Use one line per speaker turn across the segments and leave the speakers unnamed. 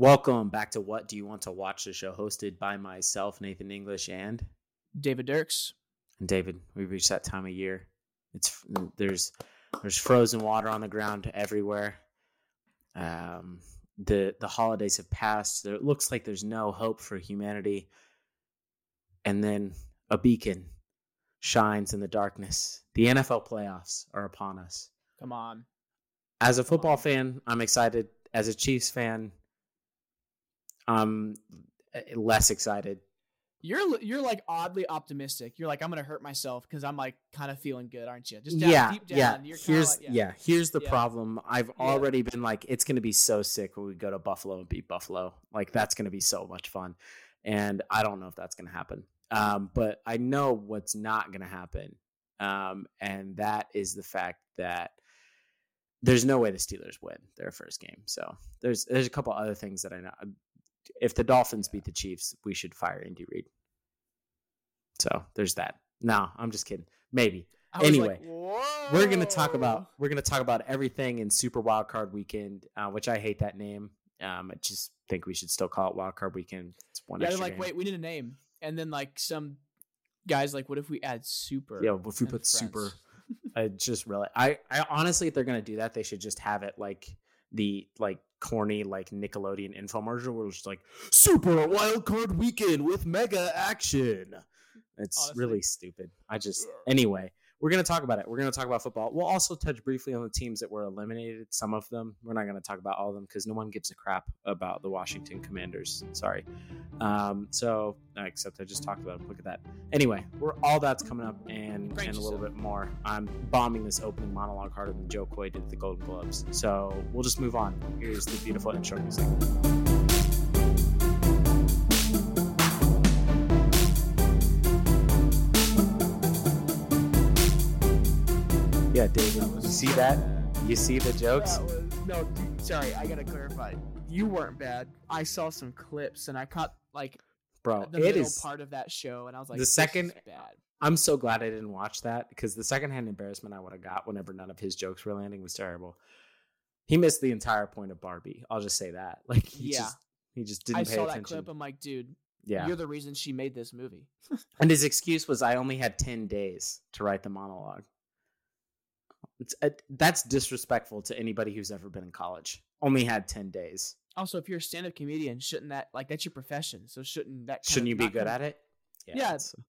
Welcome back to What Do You Want to Watch the show, hosted by myself, Nathan English, and
David Dirks.
and David. We've reached that time of year. It's there's there's frozen water on the ground everywhere. Um, the the holidays have passed. There, it looks like there's no hope for humanity. And then a beacon shines in the darkness. The NFL playoffs are upon us.
Come on.
As a football fan, I'm excited. As a Chiefs fan, I'm uh, less excited.
You're you're like oddly optimistic. You're like I'm gonna hurt myself because I'm like kind of feeling good, aren't you? Just down,
yeah,
down,
yeah. Here's
like,
yeah. Here's the
Yeah.
problem. I've
Yeah.
already been like, it's gonna be so sick when we go to Buffalo and beat Buffalo. Like that's gonna be so much fun, and I don't know if that's gonna happen. Um, but I know what's not gonna happen, um, and that is the fact that there's no way the Steelers win their first game. So there's there's a couple other things that I know. If the Dolphins beat the Chiefs, we should fire Andy Reid. So there's that. No, I'm just kidding. Maybe Anyway,
like,
we're gonna talk about we're gonna talk about everything in Super Wild Card Weekend, uh, which I hate that name. Um, I just think we should still call it Wild Card Weekend. It's one
Yeah, they're like,
game.
wait, we need a name, and then like some guys like, what if we add super?
Yeah, if we put super. I just really, I, I honestly, if they're gonna do that, they should just have it like the like corny like Nickelodeon infomercial where it's just like Super Wild Card Weekend with mega action. It's
Honestly.
really stupid. I just anyway, we're gonna talk about it. We're gonna talk about football. We'll also touch briefly on the teams that were eliminated. Some of them. We're not gonna talk about all of them because no one gives a crap about the Washington Commanders. Sorry. Um, so except I just talked about them. Look at that. Anyway, we're all that's coming up and and a little bit more. I'm bombing this opening monologue harder than Jo Koy did at the Golden Globes. So we'll just move on. Here's the beautiful intro music. Yeah, David, you see that? You see the jokes?
No, dude, sorry, I gotta clarify. You weren't bad. I saw some clips and I caught like
Bro,
the
it is.
part of that show, and I was like,
The second-. I'm so glad I didn't watch that because the secondhand embarrassment I would have got whenever none of his jokes were landing was terrible. He missed the entire point of Barbie. I'll just say that. Like, he
Yeah.
just he just didn't
I
pay
saw that
attention.
clip. I'm like, dude,
yeah,
you're the reason she made this movie.
and his excuse was I only had ten days to write the monologue. It's uh, that's disrespectful to anybody who's ever been in college. Only had ten days.
Also, if you're a stand-up comedian, shouldn't that like that's your profession? So shouldn't that?
Shouldn't you be good at it?
Yeah,
it's- a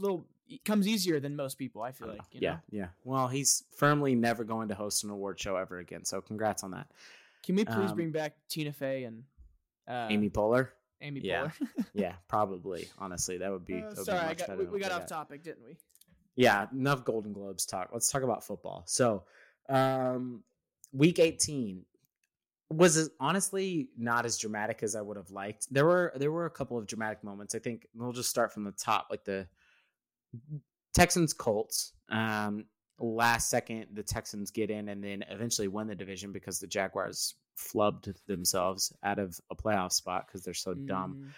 Little it comes easier than most people. I feel
I
like.
yeah,
know?
yeah. Well, he's firmly never going to host an award show ever again. So congrats on that,
Can we please
Um,
bring back Tina Fey and uh,
Amy Poehler.
Amy
Yeah.
Poehler?
Yeah, probably. Honestly, that would be.
Uh,
that would be
sorry, I got we, we got off topic, didn't we?
Yeah, enough Golden Globes talk. Let's talk about football. So, um, week 18 was honestly not as dramatic as I would have liked. There were there were a couple of dramatic moments. I think we'll just start from the top, like the Texans Colts. Um, last second, the Texans get in and then eventually win the division because the Jaguars flubbed themselves out of a playoff spot because they're so dumb.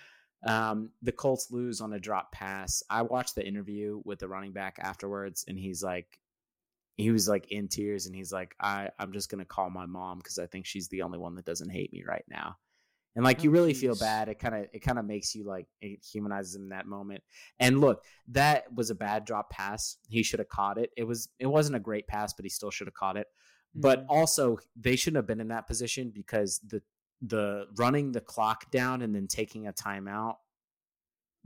Um, the Colts lose on a drop pass. I watched the interview with the running back afterwards, and he's like, he was like in tears, and he's like, I, I'm just gonna call my mom because I think she's the only one that doesn't hate me right now. And like, you
Oh,
really feel bad. It kind of, it kind of makes you like, it humanizes him in that moment. And look, that was a bad drop pass. He should have caught it. It was, it wasn't a great pass, but he still should have caught it but
mm.
also they shouldn't have been in that position because the the running the clock down and then taking a timeout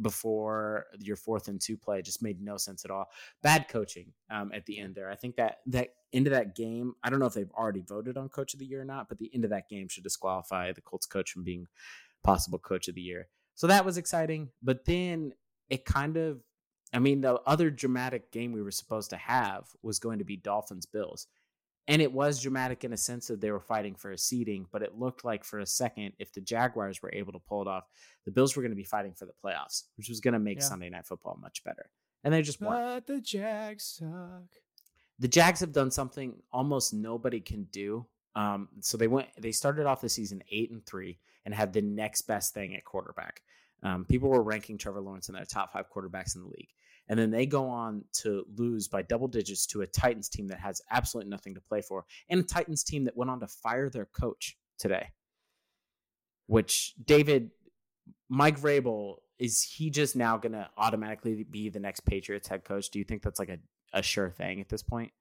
before your fourth and two play just made no sense at all. Bad coaching um, at the end there. I think that that end of that game. I don't know if they've already voted on coach of the year or not, but the end of that game should disqualify the Colts coach from being possible coach of the year. So that was exciting. But then it kind of, I mean, the other dramatic game we were supposed to have was going to be Dolphins Bills. And it was dramatic in a sense that they were fighting for a seeding, but it looked like for a second, if the Jaguars were able to pull it off, the Bills were going to be fighting for the playoffs, which was going to make
Yeah.
Sunday Night Football much better. And they just.
But the Jags suck.
The Jags have done something almost nobody can do. Um, so they went, they started off the season eight and three and had the next best thing at quarterback. Um, people were ranking Trevor Lawrence in their top five quarterbacks in the league. And then they go on to lose by double digits to a Titans team that has absolutely nothing to play for, and a Titans team that went on to fire their coach today. which David Mike Vrabel is he just now going to automatically be the next Patriots head coach? Do you think that's like a, a sure thing at this point?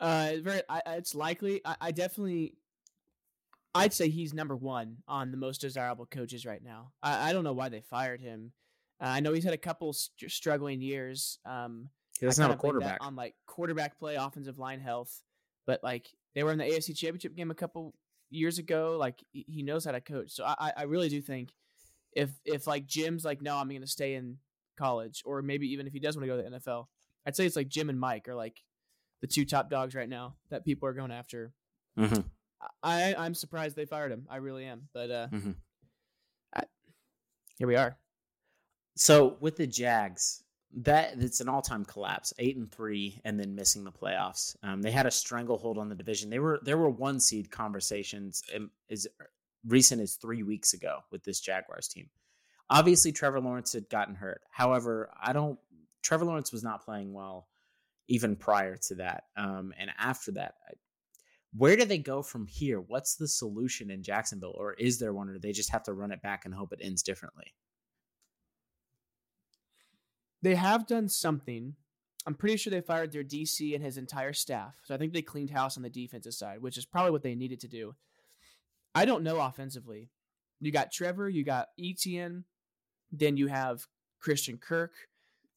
Uh, very. I, it's likely. I, I definitely. I'd say he's number one on the most desirable coaches right now. I, I don't know why they fired him. Uh, I know he's had a couple st- struggling years. Um,
He doesn't have a
kinda blame that
quarterback.
on like quarterback play, offensive line health. But like they were in the AFC Championship game a couple years ago. Like he knows how to coach. So I I- really do think if if like Jim's like no, I'm going to stay in college, or maybe even if he does want to go to the NFL, I'd say it's like Jim and Mike are like the two top dogs right now that people are going after.
Mhm.
I I'm surprised they fired him. I really am. But uh,
Mhm.
I, here we are.
So with the Jags, that it's an all-time collapse, eight and three, and then missing the playoffs. Um, they had a stranglehold on the division. They were there were one seed conversations um, as recent as three weeks ago with this Jaguars team. Obviously, Trevor Lawrence had gotten hurt. However, I don't. Trevor Lawrence was not playing well even prior to that, um, and after that. Where do they go from here? What's the solution in Jacksonville, or is there one, or do they just have to run it back and hope it ends differently?
They have done something. I'm pretty sure they fired their DC and his entire staff. So I think they cleaned house on the defensive side, which is probably what they needed to do. I don't know offensively. You got Trevor, you got Etienne, then you have Christian Kirk,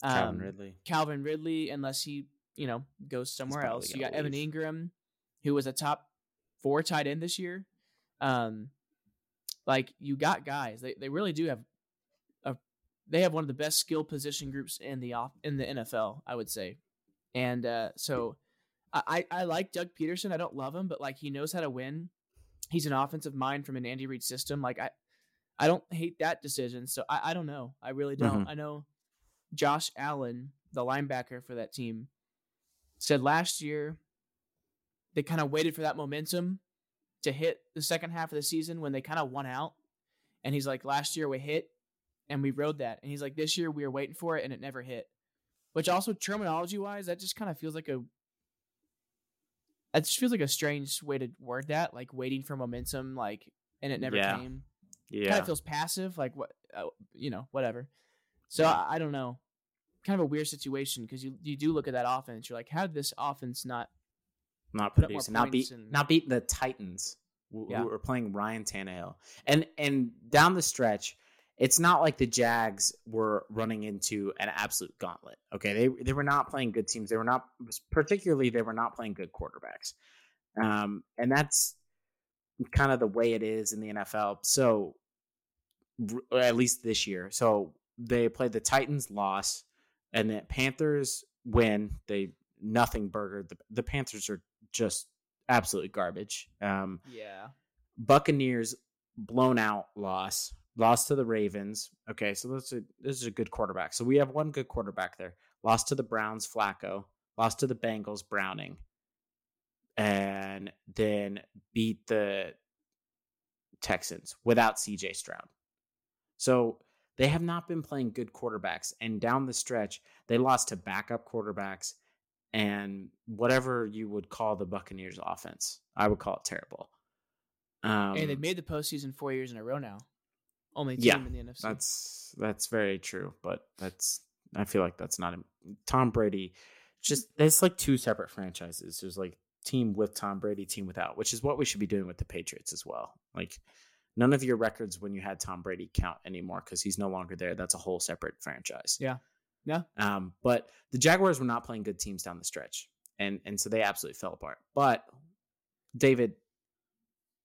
Calvin
um,
Ridley.
Calvin Ridley, unless he, you know, goes somewhere else. You got Evan. Engram, who was a top four tight end this year. Um, like you got guys. They they really do have they have one of the best skill position groups in the off in the NFL, I would say. And uh, so I, I I like Doug Pederson. I don't love him, but like he knows how to win. He's an offensive mind from an Andy Reid system. Like I I don't hate that decision. So I, I don't know. I really don't. I know Josh Allen, the linebacker for that team, said last year they kind of waited for that momentum to hit the second half of the season when they kind of won out. And he's like, last year we hit and we rode that. And he's like, this year we were waiting for it and it never hit. Which also terminology wise, that just kind of feels like a it just feels like a strange way to word that, like waiting for momentum, like and it never
Yeah.
came.
Yeah.
Kind of feels passive, like what uh, you know, whatever. So I, I don't know, kind of a weird situation because you you do look at that offense, you're like, how did this offense not?
not
put up more
producing, not beat,
and-
not beating the Titans who,
Yeah.
who are playing Ryan Tannehill, and and down the stretch, it's not like the Jags were running into an absolute gauntlet. Okay, they they were not playing good teams. They were not particularly they were not playing good quarterbacks, um, and that's kind of the way it is in the NFL. So at least this year, so they played the Titans, loss, and the Panthers win. They nothing burger. The, the Panthers are just absolutely garbage. Um,
Yeah,
Buccaneers blown out loss, lost to the Ravens. Okay, so this is a, this is a good quarterback. So we have one good quarterback there. Lost to the Browns, Flacco. Lost to the Bengals, Browning, and then beat the Texans without C.J. Stroud. So they have not been playing good quarterbacks, and down the stretch, they lost to backup quarterbacks and whatever you would call the Buccaneers offense. I would call it terrible. Um,
and they've made the postseason four years in a row now. Only team
Yeah,
in the NFC.
that's that's very true, but that's I feel like that's not Tom Brady. Just it's like two separate franchises. There's like team with Tom Brady, team without, which is what we should be doing with the Patriots as well. Like none of your records when you had Tom Brady count anymore because he's no longer there. That's a whole separate franchise.
Yeah. Yeah.
Um, but the Jaguars were not playing good teams down the stretch, and and so they absolutely fell apart. But David,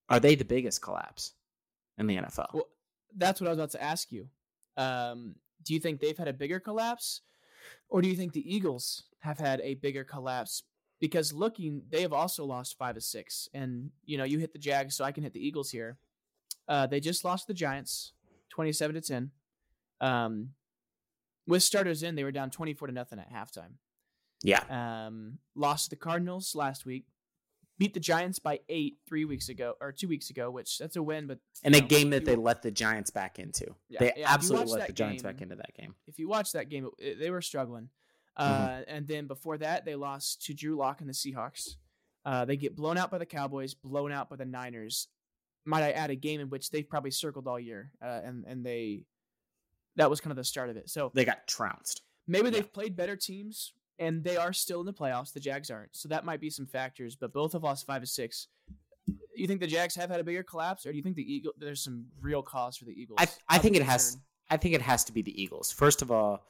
are they the biggest collapse in the NFL?
Well, that's what I was about to ask you. Um, do you think they've had a bigger collapse, or do you think the Eagles have had a bigger collapse? Because looking, they have also lost five of six, and you know you hit the Jags, so I can hit the Eagles here. Uh, they just lost the Giants, twenty-seven to ten. Um, with starters in, they were down twenty-four to nothing at halftime.
yeah,
Um, lost the Cardinals last week. Beat the Giants by eight three weeks ago or two weeks ago, which that's a win. But
in a
know,
game that they let the Giants back into.
Yeah,
they
yeah,
absolutely let the Giants
game-
back into that game.
if you watch that game, it, they were struggling.
Mm-hmm.
Uh, and then before that, they lost to Drew Lock and the Seahawks. Uh, they get blown out by the Cowboys, blown out by the Niners. might I add, a game in which they've probably circled all year, uh, and and they that was kind of the start of it. So
they got trounced.
maybe they've played better teams, and they are still in the playoffs. The Jags aren't, so that might be some factors. But both have lost five to six. You think the Jags have had a bigger collapse, or do you think the Eagle? There's some real cause for the Eagles.
I I think it has. I think it has to be the Eagles. First of all,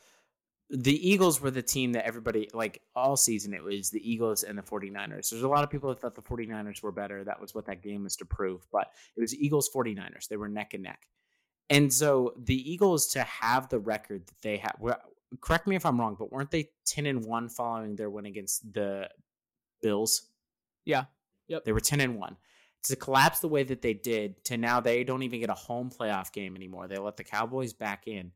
the Eagles were the team that everybody like all season it was the Eagles and the 49ers. There's a lot of people that thought the 49ers were better. That was what that game was to prove, but it was Eagles 49ers. They were neck and neck. And so the Eagles to have the record that they have correct me if I'm wrong, but weren't they 10 and 1 following their win against the Bills?
Yeah. Yep.
They were 10 and 1. To collapse the way that they did to now they don't even get a home playoff game anymore. They let the Cowboys back in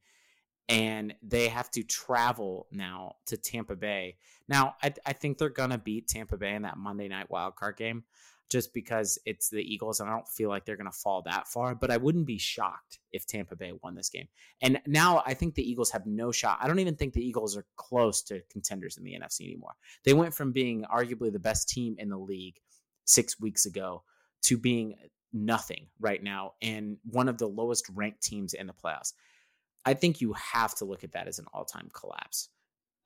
and they have to travel now to Tampa Bay. Now, I, I think they're going to beat Tampa Bay in that Monday night wild card game just because it's the Eagles and I don't feel like they're going to fall that far, but I wouldn't be shocked if Tampa Bay won this game. And now I think the Eagles have no shot. I don't even think the Eagles are close to contenders in the NFC anymore. They went from being arguably the best team in the league 6 weeks ago to being nothing right now and one of the lowest ranked teams in the playoffs. I think you have to look at that as an all time collapse.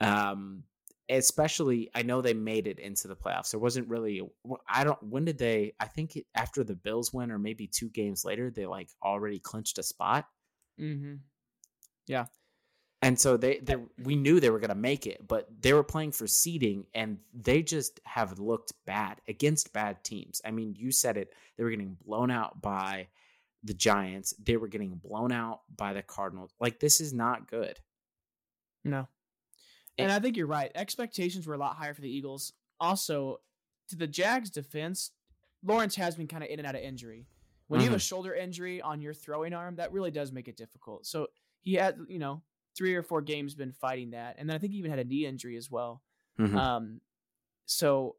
Um, especially, I know they made it into the playoffs. There wasn't really, I don't, when did they, I think it, after the Bills win or maybe two games later, they like already clinched a spot.
Mm-hmm. Yeah.
And so they, they we knew they were going to make it, but they were playing for seeding and they just have looked bad against bad teams. I mean, you said it, they were getting blown out by the Giants. They were getting blown out by the Cardinals. Like this is not good.
No. And I think you're right. Expectations were a lot higher for the Eagles. Also, to the Jags' defense, Lawrence has been kind of in and out of injury. When you have a shoulder injury on your throwing arm, that really does make it difficult. So he had, you know, three or four games been fighting that, and then I think he even had a knee injury as well.
Mhm.
Um, so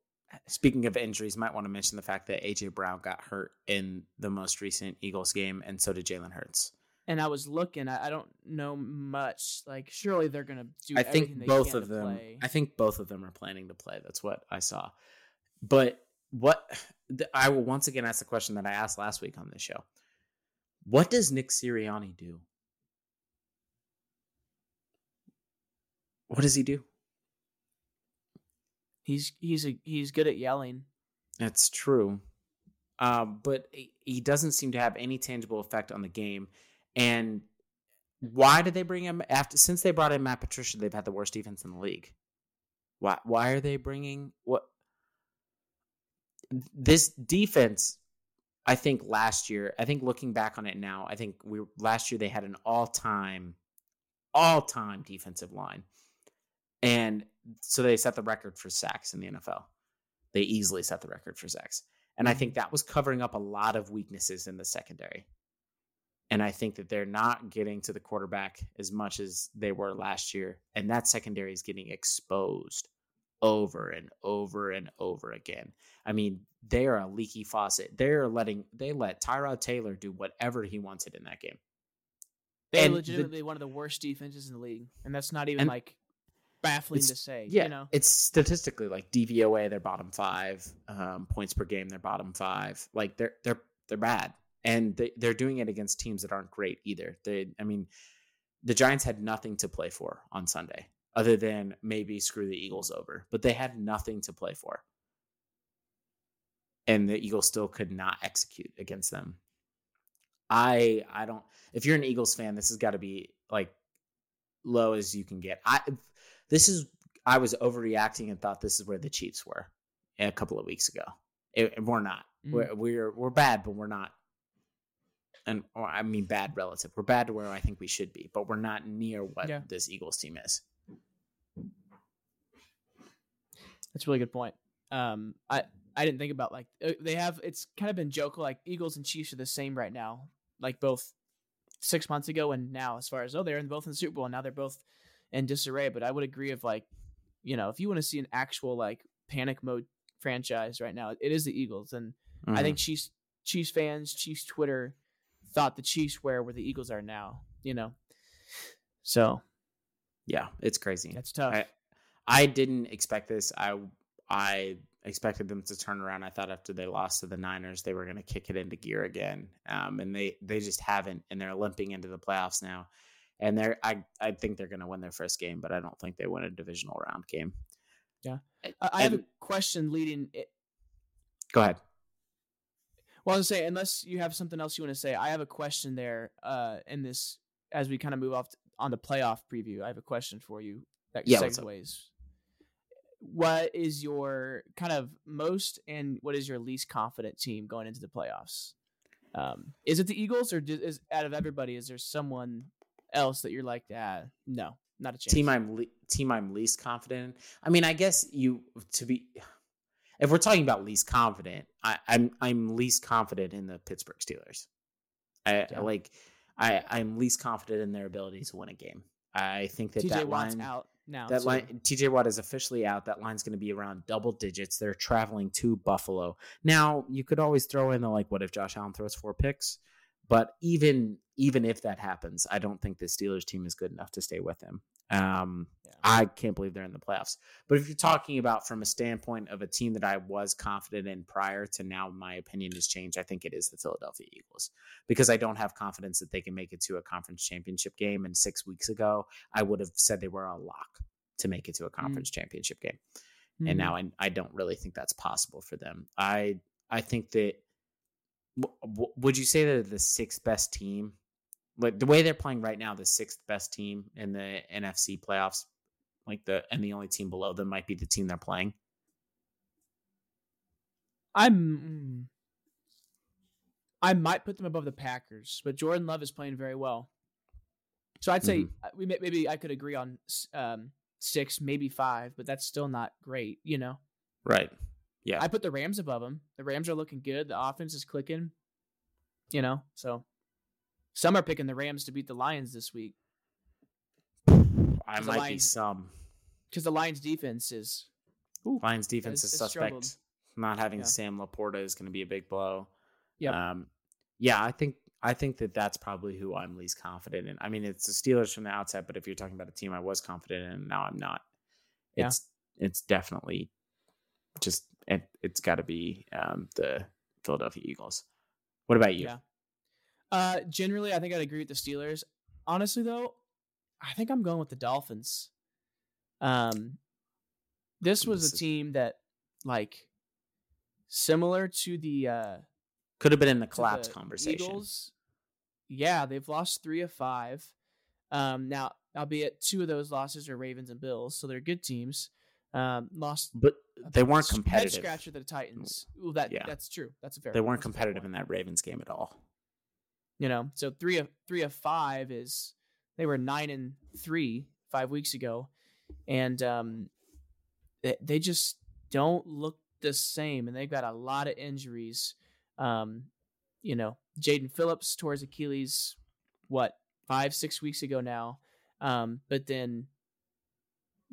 Speaking of injuries, might want to mention the fact that AJ Brown got hurt in the most recent Eagles game, and so did Jalen Hurts.
And I was looking, I, I don't know much. Like, surely they're gonna do.
I think both of them.
play.
I think both of them are planning to play. That's what I saw. But what I will once again ask the question that I asked last week on this show: What does Nick Sirianni do? What does he do?
He's he's a, he's good at yelling.
That's true. Um, but he doesn't seem to have any tangible effect on the game. And why did they bring him after? Since they brought in Matt Patricia, they've had the worst defense in the league. Why? Why are they bringing what? This defense, I think last year. I think looking back on it now, I think we last year they had an all-time, all-time defensive line, and so they set the record for sacks in the NFL. They easily set the record for sacks. And I mm-hmm. think that was covering up a lot of weaknesses in the secondary. And I think that they're not getting to the quarterback as much as they were last year. And that secondary is getting exposed over and over and over again. I mean, they are a leaky faucet. They're letting they let Tyrod Taylor do whatever he wanted in that game.
They're
And the-
legitimately one of the worst defenses in the league, and that's not even like baffling to say.
Yeah,
you know,
it's statistically like DVOA, they're bottom five. Um, points per game, they're bottom five. Like they're they're they're bad, and they they're doing it against teams that aren't great either. They, I mean, the Giants had nothing to play for on Sunday other than maybe screw the Eagles over, but they had nothing to play for, and the Eagles still could not execute against them. I I don't. If you're an Eagles fan, this has got to be like low as you can get. I this is I was overreacting and thought this is where the Chiefs were a couple of weeks ago. It, and we're not.
Mm.
We're, we're we're bad, but we're not. And or I mean bad relative. We're bad to where I think we should be, but we're not near what
Yeah.
this Eagles team is.
that's a really good point. Um, I I didn't think about like uh, they have. It's kind of been joke like Eagles and Chiefs are the same right now, like both six months ago and now. As far as oh, they're in both in the Super Bowl and now they're both in disarray. But I would agree of like, you know, if you want to see an actual like panic mode franchise right now, it is the Eagles, and I
Mm-hmm.
think Chiefs Chiefs fans, Chiefs Twitter thought the Chiefs were where the Eagles are now. You know, so
yeah, it's crazy.
that's tough.
I I didn't expect this. I I expected them to turn around. I thought after they lost to the Niners, they were going to kick it into gear again, um, and they they just haven't, and they're limping into the playoffs now. And they're I I think they're going to win their first game, but I don't think they win a divisional round game.
Yeah, I, I have a question leading. It.
Go ahead.
Well, I was say unless you have something else you want to say, I have a question there. Uh, in this, as we kind of move off on the playoff preview, I have a question for you that
Yeah,
segues. What is your kind of most and what is your least confident team going into the playoffs? Um, is it the Eagles or do, is out of everybody? Is there someone else that you're like, ah, no, not a chance?
team I'm le- team I'm least confident in. I mean, I guess you to be if we're talking about least confident, I, I'm I'm least confident in the Pittsburgh Steelers. I
Yeah.
like I I'm least confident in their ability to win a game. I think that
TJ
that
Watt's
line
out now.
that
too.
line TJ Watt is officially out. That line's going to be around double digits. They're traveling to Buffalo. Now, you could always throw in the like what if Josh Allen throws four picks? But even even if that happens, I don't think the Steelers team is good enough to stay with him. Um,
Yeah.
I can't believe they're in the playoffs. But if you're talking about from a standpoint of a team that I was confident in prior to now, my opinion has changed. I think it is the Philadelphia Eagles because I don't have confidence that they can make it to a conference championship game. And six weeks ago, I would have said they were a lock to make it to a conference championship game
Mhm.
and now I, I don't really think that's possible for them. I I think that w- w- would you say they're the sixth best team? Like the way they're playing right now, the sixth best team in the NFC playoffs, like the and the only team below them might be the team they're playing.
I'm. mm, I might put them above the Packers, but Jordan Love is playing very well. So I'd say
Mhm.
uh, we may, maybe I could agree on um, six, maybe five, but that's still not great. You know,
Right. Yeah.
I put the Rams above them. The Rams are looking good. The offense is clicking. You know, so some are picking the Rams to beat the Lions this week
I might be some.
because the Lions defense is. Ooh,
Lions defense
It's-
is
it's struggled.
suspect. Not having
Yeah.
Sam LaPorta is going to be a big blow.
Yep.
Um, yeah, I think I think that that's probably who I'm least confident in. I mean, it's the Steelers from the outside, but if you're talking about a team I was confident in, now I'm not.
Yeah.
It's it's definitely just it, it's got to be um, the Philadelphia Eagles. What about you?
Yeah. Uh, generally, I think I'd agree with the Steelers. Honestly, though, I think I'm going with the Dolphins. Um, this was a team that, like, similar to the uh,
Could have been in the collapse
the
conversation.
Eagles. Yeah, they've lost three of five. Um, now, albeit two of those losses are Ravens and Bills, so they're good teams. Um, lost
but they weren't competitive.
head scratcher the Titans. Ooh, that
Yeah.
that's true. That's a fair.
They weren't
that's a fair
competitive in that Ravens game at all.
You know, so three of three of five is they were nine and three five weeks ago, and um, they, they just don't look the same, and they've got a lot of injuries. Um, you know, Jaelan Phillips tore his Achilles, what five six weeks ago now, um, but then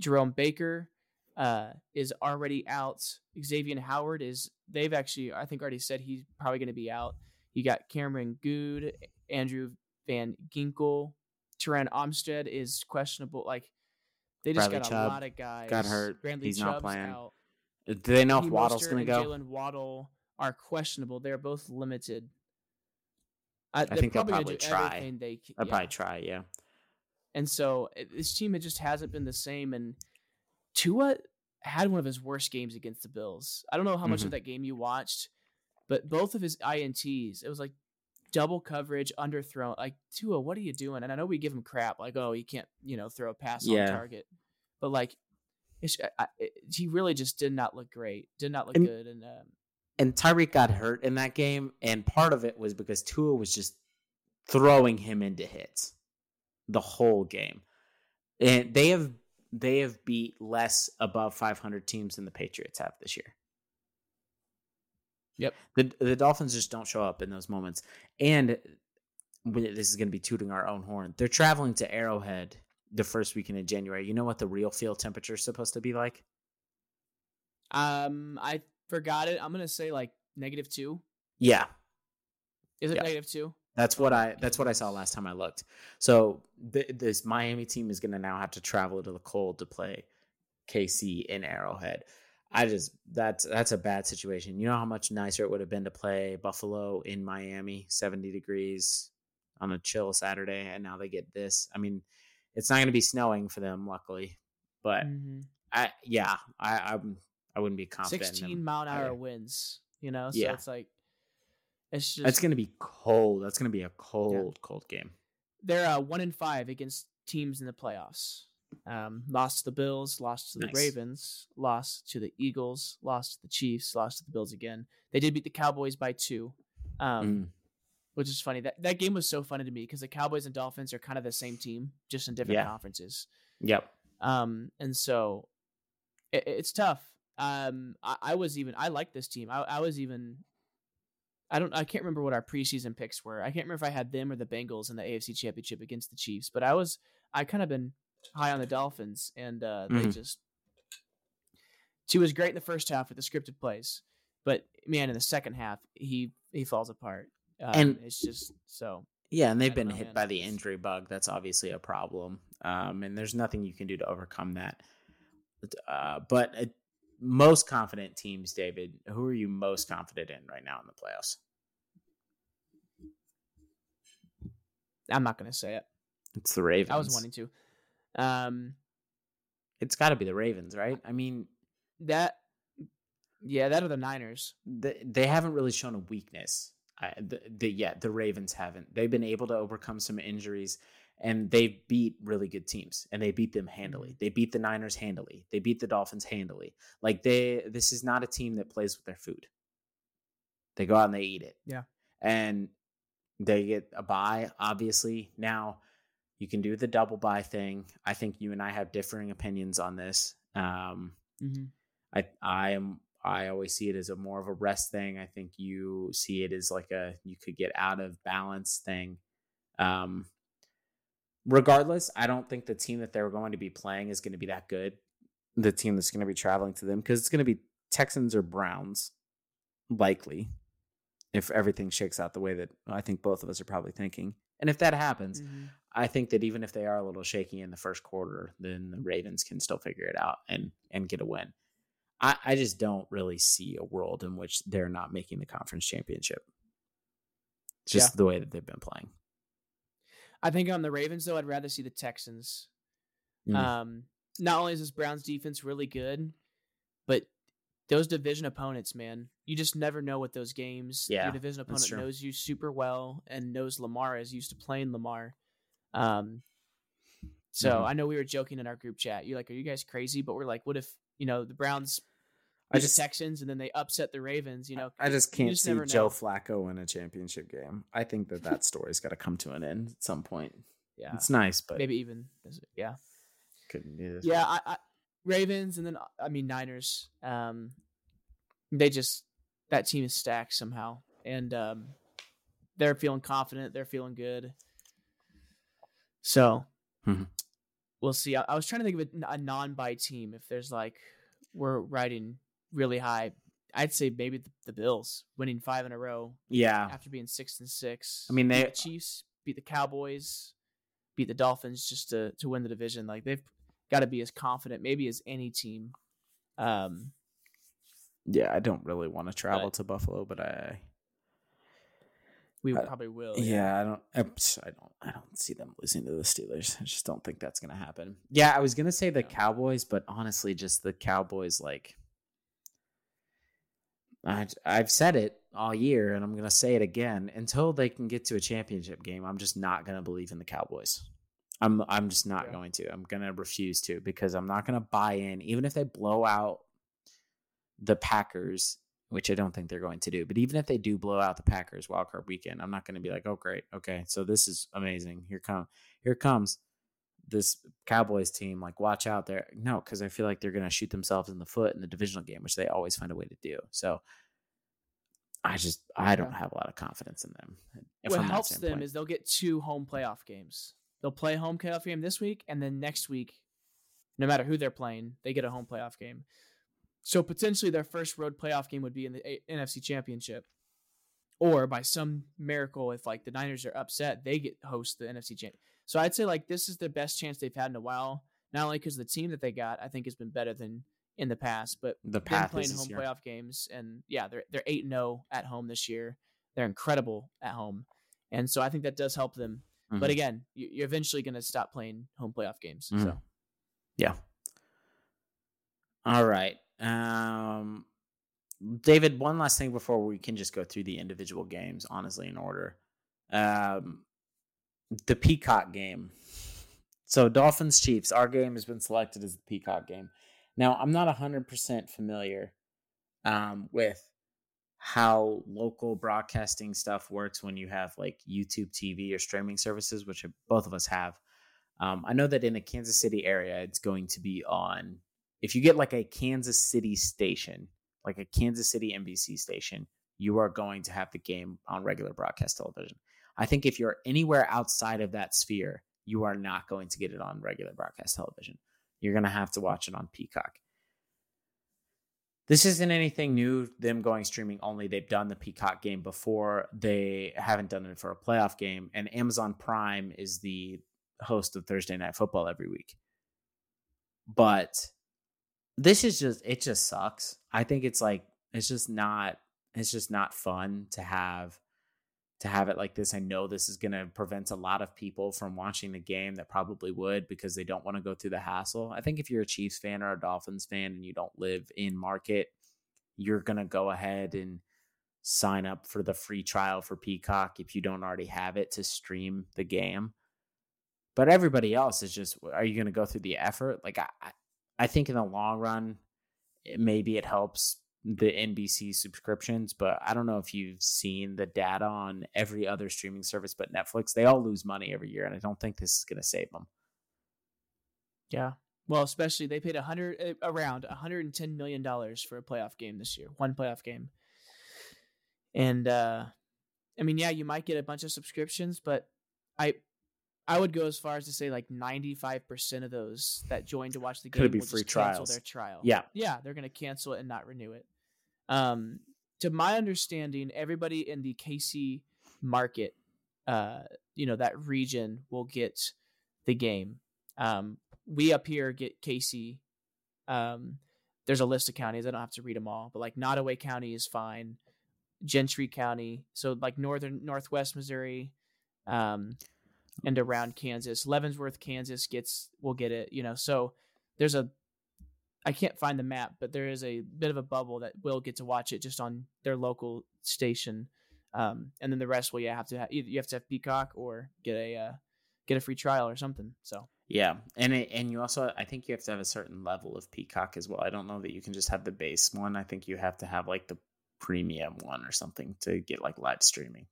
Jerome Baker uh, is already out. Xavier Howard is they've actually I think already said he's probably going to be out. You got Cameron Goode, Andrew Van Ginkel, Terron Armstead is questionable. Like they just
Bradley
got
Chubb
a lot of guys.
got hurt.
Bradley
He's not playing.
out.
Do they know if Waddle's going to go?
Jaylen Waddle are questionable. They're both limited. I, they're
think they'll probably try.
They, yeah.
probably try. Yeah.
And so this team it just hasn't been the same. And Tua had one of his worst games against the Bills. I don't know how much
Mhm.
of that game you watched, but both of his ints, it was like double coverage, underthrown. Like Tua, what are you doing? And I know we give him crap, like oh, he can't you know throw a pass
Yeah.
on target, but like. I- it, he really just did not look great. Did not look
And-
good, and um,
and Tyreek got hurt in that game, and part of it was because Tua was just throwing him into hits the whole game. And they have they have beat less above 500 teams than the Patriots have this year.
Yep.
The the Dolphins just don't show up in those moments. And this is going to be tooting our own horn. They're traveling to Arrowhead the first weekend in January. You know what the real field temperature is supposed to be like?
um, I forgot it. I'm gonna say like negative two.
Yeah.
Is it
Yeah.
negative two?
That's what I that's what I saw last time I looked. So th- this Miami team is going to now have to travel to the cold to play KC in Arrowhead. I just that's that's a bad situation. You know how much nicer it would have been to play Buffalo in Miami, 70 degrees on a chill Saturday, and now they get this. I mean, it's not going to be snowing for them, luckily, but
Mhm.
I yeah, I I'm I wouldn't be confident. in them.
sixteen mile an hour winds. You know, so
Yeah.
it's like it's just
It's going to be cold. That's going to be a cold, cold game.
they're uh, one in five against teams in the playoffs. Um, lost to the Bills, lost to the
Nice.
Ravens, lost to the Eagles, lost to the Chiefs, lost to the Bills again. They did beat the Cowboys by two, um,
Mm.
which is funny. That that game was so funny to me because the Cowboys and Dolphins are kind of the same team, just in different
Yeah.
conferences.
Yep.
Um, and so it, it's tough. Um, I, I was even I like this team. I, I was even I don't I can't remember what our preseason picks were. I can't remember if I had them or the Bengals in the AFC Championship against the Chiefs, but I was I kind of been high on the Dolphins, and uh, they
Mhm.
just she was great in the first half with the scripted plays, but man, in the second half he he falls apart. Um,
And-
it's just so
Yeah, and they've
I
been
know,
hit
man.
by the injury bug. That's obviously a problem. Um, and there's nothing you can do to overcome that. Uh, but uh, most confident teams, David, who are you most confident in right now in the playoffs?
I'm not gonna say it.
It's the Ravens.
I was wanting to. Um,
It's got to be the Ravens, right? I mean,
that yeah, that are the Niners.
they, they haven't really shown a weakness. I, the, the yeah, the Ravens haven't. They've been able to overcome some injuries, and they beat really good teams, and they beat them handily. They beat the Niners handily. They beat the Dolphins handily. Like they, this is not a team that plays with their food. They go out and they eat it.
Yeah.
and they get a buy. Obviously, now you can do the double buy thing. I think you and I have differing opinions on this. Um,
Mm-hmm.
I I am I always see it as a more of a rest thing. I think you see it as like a you could get out of balance thing. Um regardless, I don't think the team that they're going to be playing is going to be that good. The team that's going to be traveling to them because it's going to be Texans or Browns likely if everything shakes out the way that I think both of us are probably thinking. And if that happens,
Mm-hmm.
I think that even if they are a little shaky in the first quarter, then the Ravens can still figure it out and and get a win. I, I just don't really see a world in which they're not making the conference championship. Just the way that they've been playing.
I think on the Ravens though, I'd rather see the Texans.
Mm.
Um, not only is this Browns defense really good, but those division opponents, man, you just never know what those games.
Yeah,
your division opponent knows you super well and knows Lamar is used to playing Lamar. Um, so
Mhm.
I know we were joking in our group chat. You're like, "Are you guys crazy?" But we're like, "What if you know the Browns?"
I just-
the Texans and then they upset the Ravens. You know,
I just can't
just
see Joe. Flacco win a championship game. I think that that story's got to come to an end at some point.
yeah,
It's nice, but
maybe even yeah.
couldn't do this.
Yeah, I, I, Ravens and then I mean Niners. Um, they just that team is stacked somehow, and um, they're feeling confident. They're feeling good. So
Mhm.
we'll see. I, I was trying to think of a, a non-buy team. If there's like we're riding really high, I'd say maybe the, the Bills winning five in a row
yeah.
after being six and six.
I mean,
Beat
they-
the Chiefs beat the Cowboys, beat the Dolphins just to to win the division. Like they've got to be as confident, maybe as any team. Um,
Yeah, I don't really want to travel
But-
to Buffalo, but I
we
Uh,
probably will.
Yeah, I don't. I I don't. I don't see them losing to the Steelers. I just don't think that's gonna happen. Yeah, I was gonna say the
Yeah.
Cowboys, but honestly, just the Cowboys. Like, I I've said it all year, and I'm gonna say it again. Until they can get to a championship game, I'm just not gonna believe in the Cowboys. I'm I'm just not
Yeah.
going to. I'm gonna refuse to because I'm not gonna buy in, even if they blow out the Packers which I don't think they're going to do. But even if they do blow out the Packers wildcard weekend, I'm not going to be like, oh great, okay, so this is amazing. Here come, here comes this Cowboys team. Like, watch out there. No, because I feel like they're going to shoot themselves in the foot in the divisional game, which they always find a way to do. So I just I don't have a lot of confidence in them.
what helps them is they'll get two home playoff games. They'll play home playoff game this week, and then next week, no matter who they're playing, they get a home playoff game. So potentially their first road playoff game would be in the A- NFC Championship, or by some miracle, if like the Niners are upset, they get host the NFC Champ. So I'd say like this is the best chance they've had in a while. Not only because the team that they got, I think, has been better than in the past, but
The
been
path
playing home
year.
playoff games, and yeah, they're they're eight zero at home this year. They're incredible at home, and so I think that does help them. But
Mhm.
again, you- you're eventually going to stop playing home playoff games.
Mhm.
So
Yeah. All right. Um, David, one last thing before we can just go through the individual games, honestly, in order. Um, the Peacock game. So, Dolphins Chiefs, our game has been selected as the Peacock game. Now, I'm not 100% familiar um, with how local broadcasting stuff works when you have like YouTube TV or streaming services, which both of us have. Um, I know that in the Kansas City area, it's going to be on. If you get like a Kansas City station, like a Kansas City NBC station, you are going to have the game on regular broadcast television. I think if you're anywhere outside of that sphere, you are not going to get it on regular broadcast television. You're going to have to watch it on Peacock. This isn't anything new, them going streaming only. They've done the Peacock game before. They haven't done it for a playoff game. And Amazon Prime is the host of Thursday Night Football every week. But this is just it just sucks. I think it's like it's just not it's just not fun to have to have it like this. I know this is going to prevent a lot of people from watching the game that probably would because they don't want to go through the hassle. I think if you're a Chiefs fan or a Dolphins fan and you don't live in market, you're going to go ahead and sign up for the free trial for Peacock if you don't already have it to stream the game. But everybody else is just, are you going to go through the effort? Like, I, I- think in the long run, it, maybe it helps the NBC subscriptions, but I don't know if you've seen the data on every other streaming service but Netflix. They all lose money every year, and I don't think this is going to save them.
yeah, well, especially they paid a hundred uh, around 110 million dollars for a playoff game this year, one playoff game, and uh, I mean, yeah, you might get a bunch of subscriptions, but I. I would go as far as to say like 95% of those that join to watch the game
Could be
will
free
just cancel
trials.
their trial.
Yeah.
yeah, they're going to cancel it and not renew it. Um, to my understanding, everybody in the KC market, uh, you know, that region will get the game. Um, we up here get KC. Um, there's a list of counties. I don't have to read them all, but like Nodaway County is fine. Gentry County, so like northern northwest Missouri, um, and around Kansas. Leavenworth, Kansas gets will get it. You know, so there's a I can't find the map, but there is a bit of a bubble that will get to watch it just on their local station, um, and then the rest will you have to have, either you have to have Peacock or get a uh, get a free trial or something. So
Yeah, and it, and you also I think you have to have a certain level of Peacock as well. I don't know that you can just have the base one. I think you have to have like the premium one or something to get like live streaming.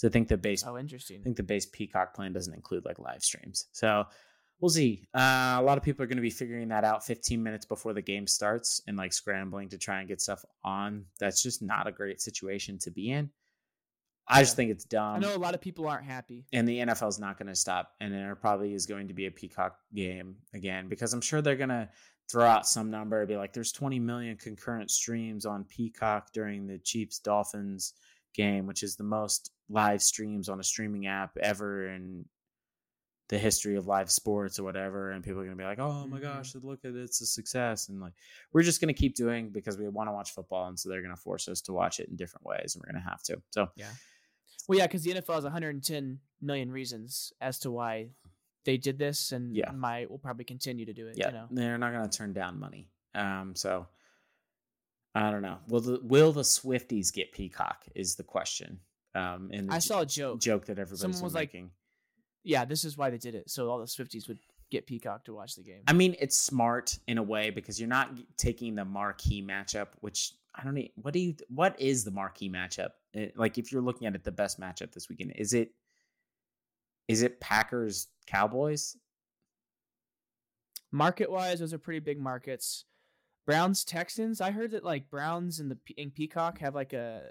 So I think the base
oh, interesting.
I think the base Peacock plan doesn't include like live streams. So we'll see. Uh, a lot of people are going to be figuring that out 15 minutes before the game starts and like scrambling to try and get stuff on. That's just not a great situation to be in. I just think it's dumb
I know a lot of people aren't happy.
and the NFL is not going to stop, and there probably is going to be a Peacock game again because I'm sure they're going to throw out some number and be like, "There's 20 million concurrent streams on Peacock during the Chiefs Dolphins game, which is the most live streams on a streaming app ever in the history of live sports or whatever." And people are going to be like, "Oh my
Mhm.
gosh, look at it, it's a success!" And like, we're just going to keep doing because we want to watch football, and so they're going to force us to watch it in different ways, and we're going to have to. So yeah.
Well, yeah, because the NFL has 110 million reasons as to why they did this, and
Yeah.
might will probably continue to do it.
yeah,
You know,
they're not going to turn down money. Um, so I don't know. Will the will the Swifties get Peacock? Is the question. Um, and
I saw a joke.
joke that everybody
Someone was like-
making.
Yeah, this is why they did it, so all the Swifties would get Peacock to watch the game.
I mean, it's smart in a way because you're not taking the marquee matchup, which I don't know. What do you? What is the marquee matchup? Eh, Like, if you're looking at it, the best matchup this weekend is it? Is it Packers Cowboys?
market wise, those are pretty big markets. Browns Texans. I heard that like Browns and the and Peacock have like a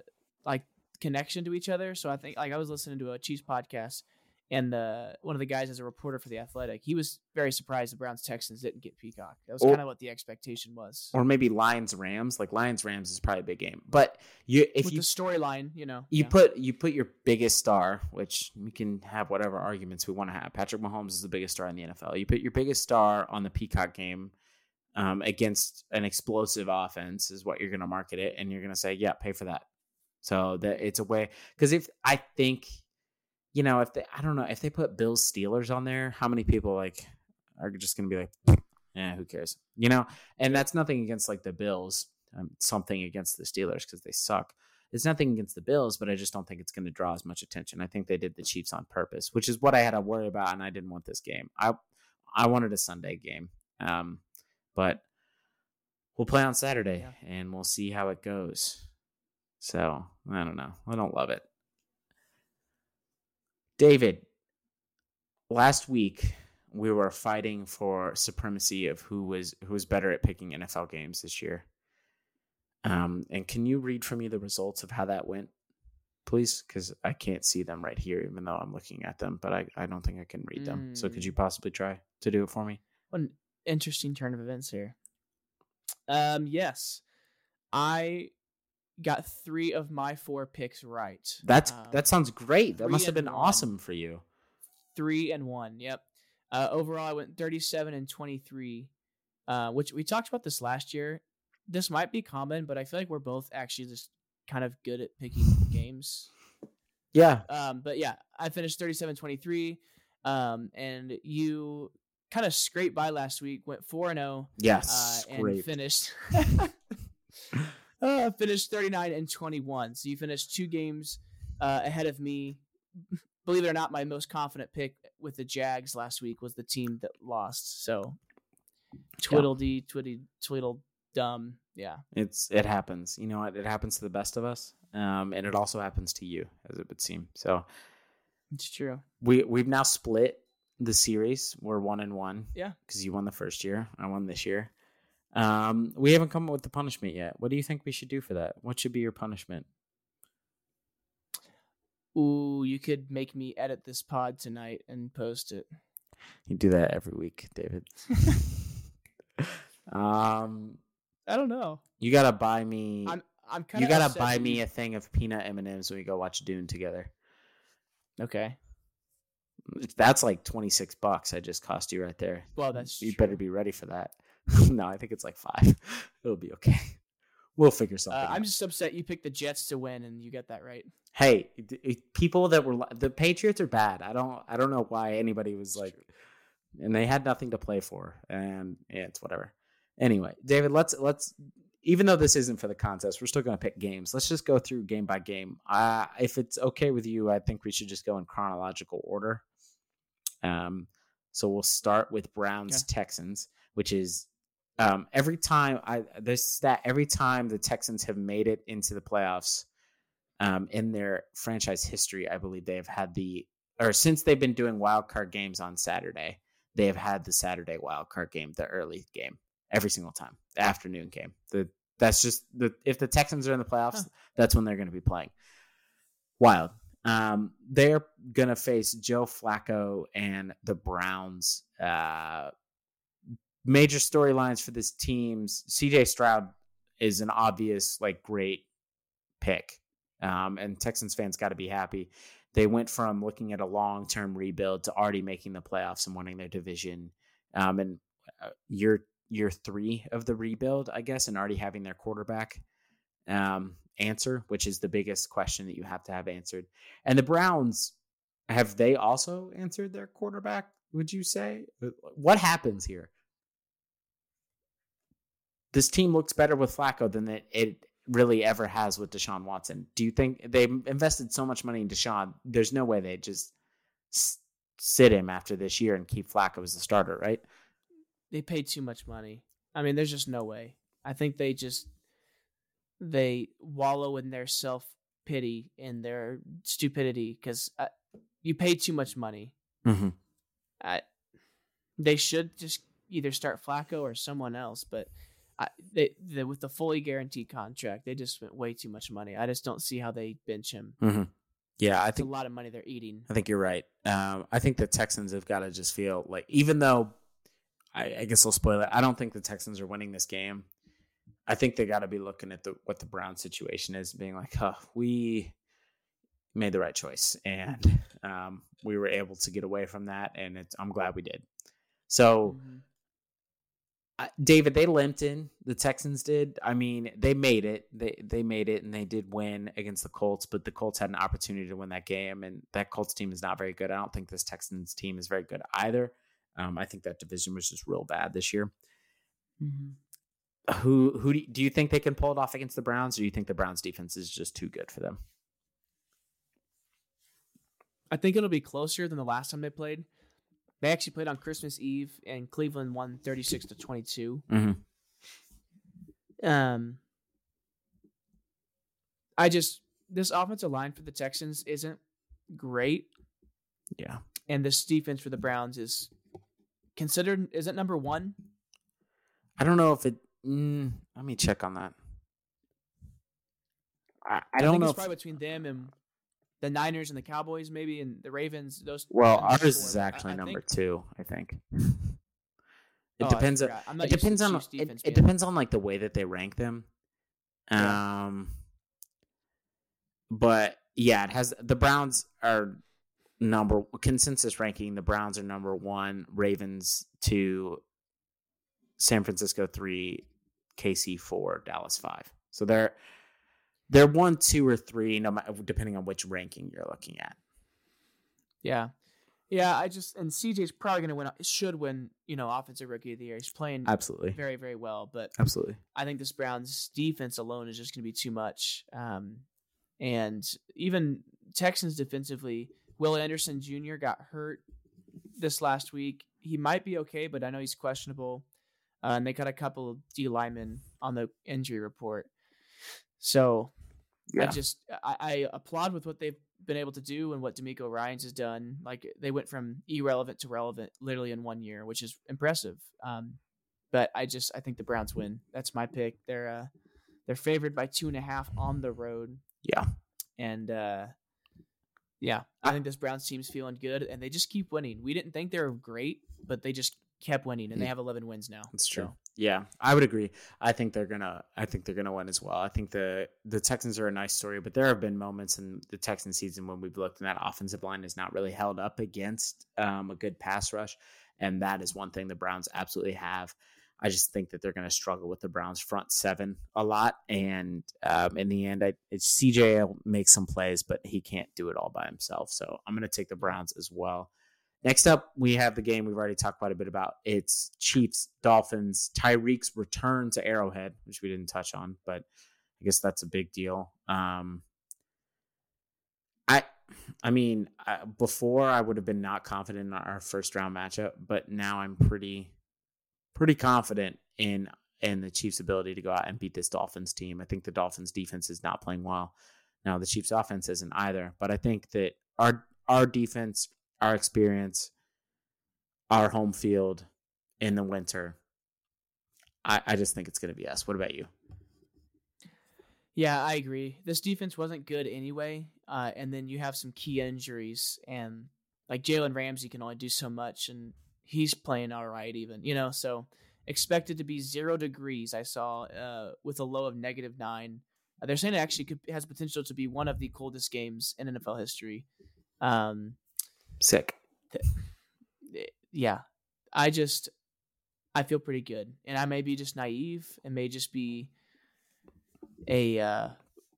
like connection to each other. So I think like I was listening to a Chiefs podcast, and uh, one of the guys as a reporter for the Athletic. He was very surprised the Browns Texans didn't get Peacock. That was kind of what the expectation was.
Or maybe Lions Rams? Like Lions Rams is probably a big game, but you if
With
you
the storyline, you know,
you
yeah.
put you put your biggest star, which we can have whatever arguments we want to have. Patrick Mahomes is the biggest star in the NFL. You put your biggest star on the Peacock game. um, against an explosive offense is what you're going to market it, and you're going to say, yeah, pay for that. So that it's a way because if I think, you know, if they I don't know if they put Bills Steelers on there, how many people like are just going to be like, yeah, who cares, you know? And that's nothing against like the Bills, um, something against the Steelers because they suck. It's nothing against the Bills, but I just don't think it's going to draw as much attention. I think they did the Chiefs on purpose, which is what I had to worry about, and I didn't want this game. I I wanted a Sunday game, um, but we'll play on Saturday
Yeah.
and we'll see how it goes. So I don't know. I don't love it. David, last week we were fighting for supremacy of who was who was better at picking NFL games this year. Um, and can you read for me the results of how that went, please? Because I can't see them right here, even though I'm looking at them. But I, I don't think I can read them. So could
Mm.
you possibly try to do it for me?
What an interesting turn of events here. Um, yes, I got three of my four picks right.
That's
Um,
that sounds great. That must have been
one.
awesome for you.
three and one. Yep. Uh, overall, I went thirty-seven and twenty-three, uh, which we talked about this last year. This might be common, but I feel like we're both actually just kind of good at picking games.
Yeah.
Um, but yeah, I finished 37-23, um, and you kind of scraped by last week. Went four and zero.
Yes.
uh, and finished uh, finished 39 and 21 so you finished two games uh, ahead of me believe it or not my most confident pick with the jags last week was the team that lost so twiddledee twitty twiddle dumb yeah
It's it happens. You know what? It happens to the best of us. Um, and it also happens to you, as it would seem. So
it's true
we we've now split the series. We're one and one.
Yeah.
Because you won the first year. I won this year. Um, we haven't come up with the punishment yet. What do you think we should do for that? What should be your punishment?
ooh you could make me edit this pod tonight and post it
You do that every week, David. um,
i don't know
you gotta buy me.
i'm i'm kind
you gotta buy me a thing of peanut M and M's when we go watch Dune together.
okay
That's like twenty six bucks. I just cost you right there.
well that's
you
true.
better be ready for that. no, I think it's like five. It'll be okay. We'll figure something.
uh,
out.
i'm just upset you picked the jets to win and you got that right
hey, it- it- people that were li- the Patriots are bad. I don't. I don't know why anybody was like, and they had nothing to play for, and yeah, it's whatever. Anyway, David, let's let's. Even though this isn't for the contest, we're still going to pick games. Let's just go through game by game. Uh, if it's okay with you, I think we should just go in chronological order. Um, so we'll start with Browns Texans, which is um, every time I this stat every time the Texans have made it into the playoffs um, in their franchise history, I believe they have had the or since they've been doing wild card games on Saturday, they have had the Saturday wild card game, the early game, every single time, the afternoon game. The that's just the if the Texans are in the playoffs,
Huh.
that's when they're going to be playing. Wild. Um, they're gonna face Joe Flacco and the Browns. Uh, major storylines for this team's CJ Stroud is an obvious like great pick. Um, and Texans fans got to be happy. They went from looking at a long term rebuild to already making the playoffs and winning their division. Um, and uh, year year three of the rebuild, I guess, and already having their quarterback um, answer, which is the biggest question that you have to have answered. And the Browns, have they also answered their quarterback? Would you say what happens here? This team looks better with Flacco than it, it really ever has with Deshaun Watson. Do you think they invested so much money in Deshaun? There's no way they just sit him after this year and keep Flacco as the starter, right?
they paid too much money. I mean, there's just no way. I think they just they wallow in their self pity and their stupidity because uh, you pay too much money.
Mm-hmm.
I, they should just either start Flacco or someone else. But I, they, they with the fully guaranteed contract, they just spent way too much money. I just don't see how they bench him.
Mm-hmm. Yeah, I
It's a lot of money they're eating.
I think you're right. Um, I think the Texans have got to just feel like, even though I, I guess I'll spoil it, I don't think the Texans are winning this game. I think they got to be looking at the what the Brown situation is, being like, "Huh, we made the right choice, and um, we were able to get away from that, and it's, I'm glad we did." So
Mhm.
David, they limped in. The Texans did. I mean, they made it. They they made it, and they did win against the Colts. But the Colts had an opportunity to win that game, and that Colts team is not very good. I don't think this Texans team is very good either. Um, I think that division was just real bad this year. Mm-hmm. Who who do you, do you think they can pull it off against the Browns, or do you think the Browns defense is just too good for them?
I think it'll be closer than the last time they played. They actually played on Christmas Eve, and Cleveland won thirty six to twenty two. Mm-hmm. Um, I just this offensive line for the Texans isn't great.
Yeah,
and this defense for the Browns is considered. Is it number one?
I don't know if it. Mm, let me check on that. I, I, I don't know.
It's if, probably between them and the Niners and the Cowboys, maybe, and the Ravens. Those.
Well, ours is actually I, I number think. two, I think. It oh, depends on. It depends on. It, it, depends on like the way that they rank them. Yeah. Um. But yeah, it has the Browns are number consensus ranking. The Browns are number one, Ravens two, San Francisco three, KC four, Dallas five. So they're they're one, two, or three, no matter depending on which ranking you're looking at.
Yeah, yeah. I just and CJ's probably going to win. Should win. You know, offensive rookie of the year. He's playing
absolutely
very, very well. But
absolutely,
I think this Browns defense alone is just going to be too much. Um, and even Texans defensively, Will Anderson Jr. got hurt this last week. He might be okay, but I know he's questionable. Uh, and they got a couple of D linemen on the injury report. So yeah. I just I, I, applaud with what they've been able to do and what DeMeco Ryans has done. Like they went from irrelevant to relevant literally in one year, which is impressive. Um, but I just I think the Browns win. That's my pick. They're uh, they're favored by two and a half on the road.
Yeah,
and uh, yeah, I think this Browns team's feeling good, and they just keep winning. We didn't think they were great, but they just kept winning, and they mm. have 11 wins now.
That's true. So. Yeah, I would agree. I think they're gonna. I think they're gonna win as well. I think the the Texans are a nice story, but there have been moments in the Texan season when we've looked and that offensive line is not really held up against um, a good pass rush, and that is one thing the Browns absolutely have. I just think that they're going to struggle with the Browns front seven a lot, and um, in the end, I, CJ will make some plays, but he can't do it all by himself. So I'm going to take the Browns as well. Next up, we have the game we've already talked quite a bit about. It's Chiefs, Dolphins, Tyreek's return to Arrowhead, which we didn't touch on, but I guess that's a big deal. Um, I, I mean, I, before I would have been not confident in our first round matchup, but now I'm pretty, pretty confident in in the Chiefs' ability to go out and beat this Dolphins team. I think the Dolphins' defense is not playing well. Now the Chiefs' offense isn't either, but I think that our our defense our experience, our home field in the winter. I, I just think it's going to be us. What about you?
Yeah, I agree. This defense wasn't good anyway, uh, and then you have some key injuries, and like Jalen Ramsey can only do so much, and he's playing all right, even you know. So expected to be zero degrees. I saw uh, with a low of negative nine. Uh, they're saying it actually could, has potential to be one of the coldest games in NFL history. Um,
Sick.
Yeah. I just I feel pretty good. And I may be just naive and may just be a uh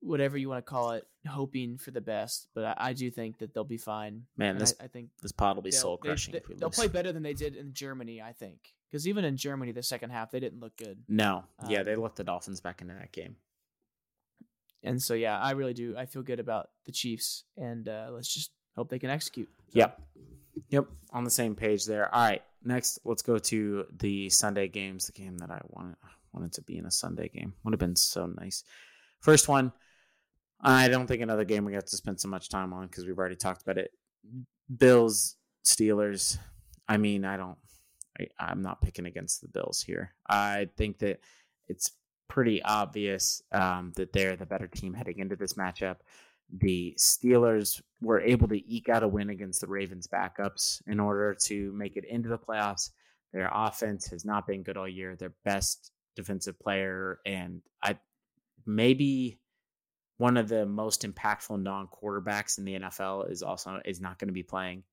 whatever you want to call it, hoping for the best. But I, I do think that they'll be fine.
Man, this I, I, think this pod will be soul crushing.
They, will play better than they did in Germany, I think. Because even in Germany, the second half they didn't look good.
No, um, yeah, they let the Dolphins back into that game.
And so, yeah, I really do. I feel good about the Chiefs, and uh, let's just hope they can execute.
So. Yep. Yep, on the same page there. All right, next let's go to the Sunday games. The game that I wanted wanted to be in a Sunday game would have been so nice. First one, I don't think another game we got to spend so much time on because we've already talked about it. Bills Steelers. I mean, I don't. I, I'm not picking against the Bills here. I think that it's pretty obvious um, that they're the better team heading into this matchup the Steelers were able to eke out a win against the Ravens backups in order to make it into the playoffs. Their offense has not been good all year. Their best defensive player and I maybe one of the most impactful non-quarterbacks in the NFL is also is not going to be playing.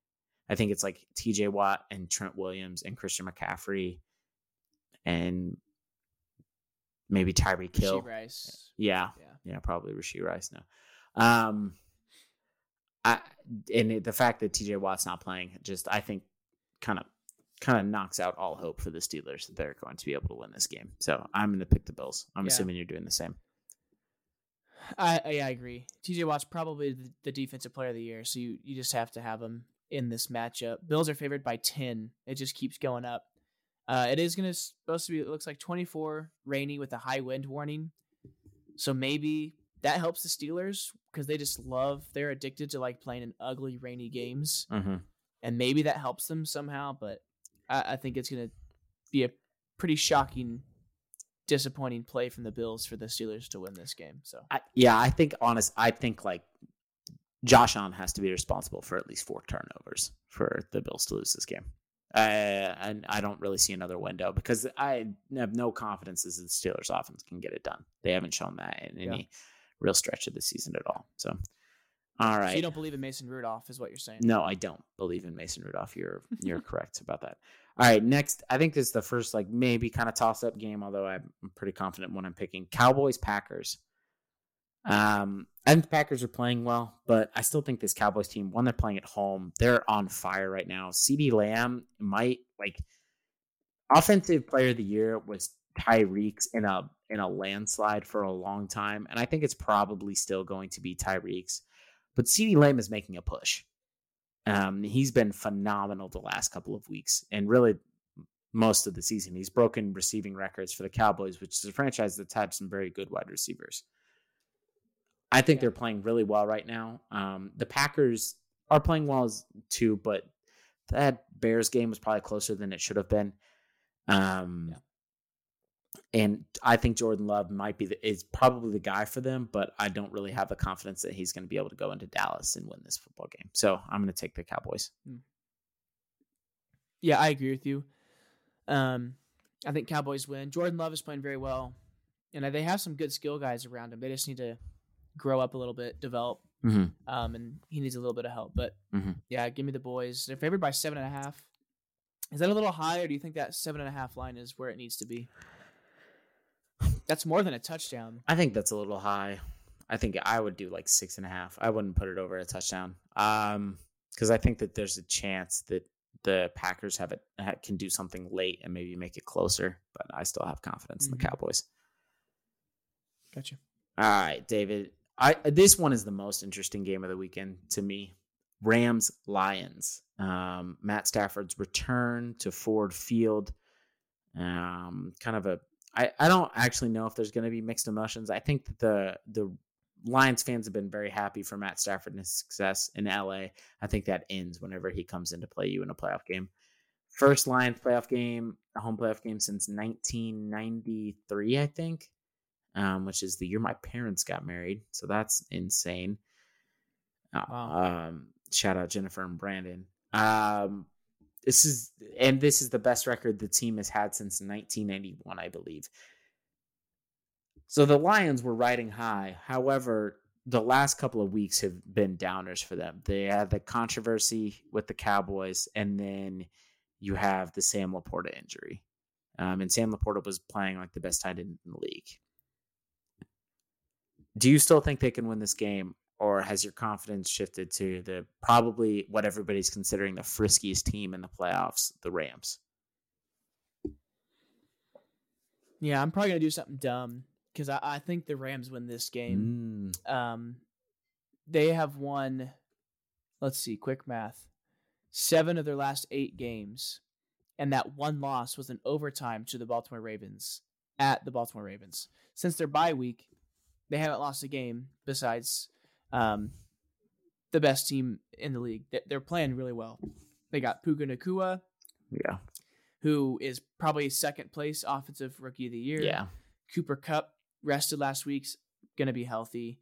I think it's like TJ Watt and Trent Williams and Christian McCaffrey and maybe Tyree.
Rashee Rice.
Yeah,
Yeah.
yeah, probably Rashee Rice now. Um, I and it- the fact that T.J. Watt's not playing, just I think, kind of kind of knocks out all hope for the Steelers that they're going to be able to win this game. So I'm going to pick the Bills. I'm
Yeah.
assuming you're doing the same.
I, I yeah, I agree. TJ Watt's probably the, the defensive player of the year, so you, you just have to have him in this matchup. Bills are favored by ten. It just keeps going up. Uh, it is gonna supposed to be. It looks like twenty four rainy with a high wind warning. So maybe that helps the Steelers because they just love. They're addicted to like playing in ugly rainy games,
Mm-hmm.
and maybe that helps them somehow. But I, I think it's gonna be a pretty shocking, disappointing play from the Bills for the Steelers to win this game. So
I, yeah, I think honest. I think like Josh Allen has to be responsible for at least four turnovers for the Bills to lose this game. Uh, and I don't really see another window because I have no confidence that the Steelers offense can get it done. They haven't shown that in
Yeah.
any real stretch of the season at all. So, all right.
So you don't believe in Mason Rudolph, is what you're saying?
No, I don't believe in Mason Rudolph. You're you're correct about that. All right, next, I think this is the first like maybe kind of toss up game, although I'm pretty confident when I'm picking Cowboys Packers. Um, I think the Packers are playing well, but I still think this Cowboys team, when they're playing at home, they're on fire right now. CeeDee Lamb might like offensive player of the year was Tyreek's in a in a landslide for a long time, and I think it's probably still going to be Tyreek's. But CeeDee Lamb is making a push. Um, he's been phenomenal the last couple of weeks, and really most of the season. He's broken receiving records for the Cowboys, which is a franchise that's had some very good wide receivers. I think
Yeah.
they're playing really well right now. Um, the Packers are playing well as- too, but that Bears game was probably closer than it should have been. Um,
Yeah.
And I think Jordan Love might be the, is probably the guy for them, but I don't really have the confidence that he's going to be able to go into Dallas and win this football game. So I'm going to take the Cowboys.
Yeah, I agree with you. Um, I think Cowboys win. Jordan Love is playing very well, and they have some good skill guys around him. They just need to grow up a little bit, develop,
Mm-hmm.
um, and he needs a little bit of help. But
Mhm.
yeah, give me the boys. They're favored by seven and a half. Is that a little high, or do you think that seven and a half line is where it needs to be? That's more than a touchdown.
I think that's a little high. I think I would do like six and a half. I wouldn't put it over a touchdown. Um, because I think that there's a chance that the Packers have it ha- can do something late and maybe make it closer. But I still have confidence in
Mhm.
the Cowboys.
Gotcha.
All right, David. I this one is the most interesting game of the weekend to me. Rams Lions. Um, Matt Stafford's return to Ford Field. Um, kind of a. I, I don't actually know if there's going to be mixed emotions. I think that the the Lions fans have been very happy for Matt Stafford and his success in LA. I think that ends whenever he comes in to play you in a playoff game. First Lions playoff game, a home playoff game since 1993, I think um, which is the year my parents got married. So that's insane.
Wow.
Um, shout out Jennifer and Brandon. Um, this is and this is the best record the team has had since 1991, I believe. So the Lions were riding high. However, the last couple of weeks have been downers for them. They had the controversy with the Cowboys, and then you have the Sam LaPorta injury. Um, and Sam LaPorta was playing like the best tight end in the league. Do you still think they can win this game, or has your confidence shifted to the probably what everybody's considering the friskiest team in the playoffs, the Rams?
Yeah, I'm probably gonna do something dumb because I, I think the Rams win this game.
Mm,
Um, they have won. Let's see, quick math. Seven of their last eight games, and that one loss was an overtime to the Baltimore Ravens at the Baltimore Ravens. Since their bye week, they haven't lost a game besides um, the best team in the league. They- They're playing really well. They got Puka Nacua,
yeah,
who is probably second place offensive rookie of the year.
yeah,
Cooper Kupp rested last week's going to be healthy.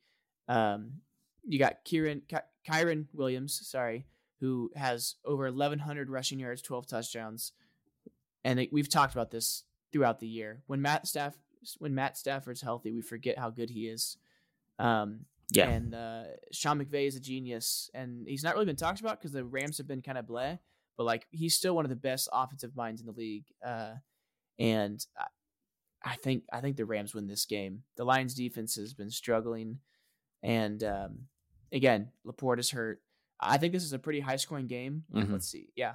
Um, you got Kieran Ky- Kyren Williams, sorry, who has over 1,100 rushing yards, 12 touchdowns, and they, we've talked about this throughout the year. When Matt Staff when Matt Stafford's healthy, we forget how good he is. Um,
yeah.
and uh, Sean McVay is a genius, and he's not really been talked about because the Rams have been kind of bleh. But like, he's still one of the best offensive minds in the league. Uh, and I, I think I think the Rams win this game. The Lions defense has been struggling, and um, again, LaPorta is hurt. I think this is a pretty high scoring game.
Mhm.
Let's see. Yeah.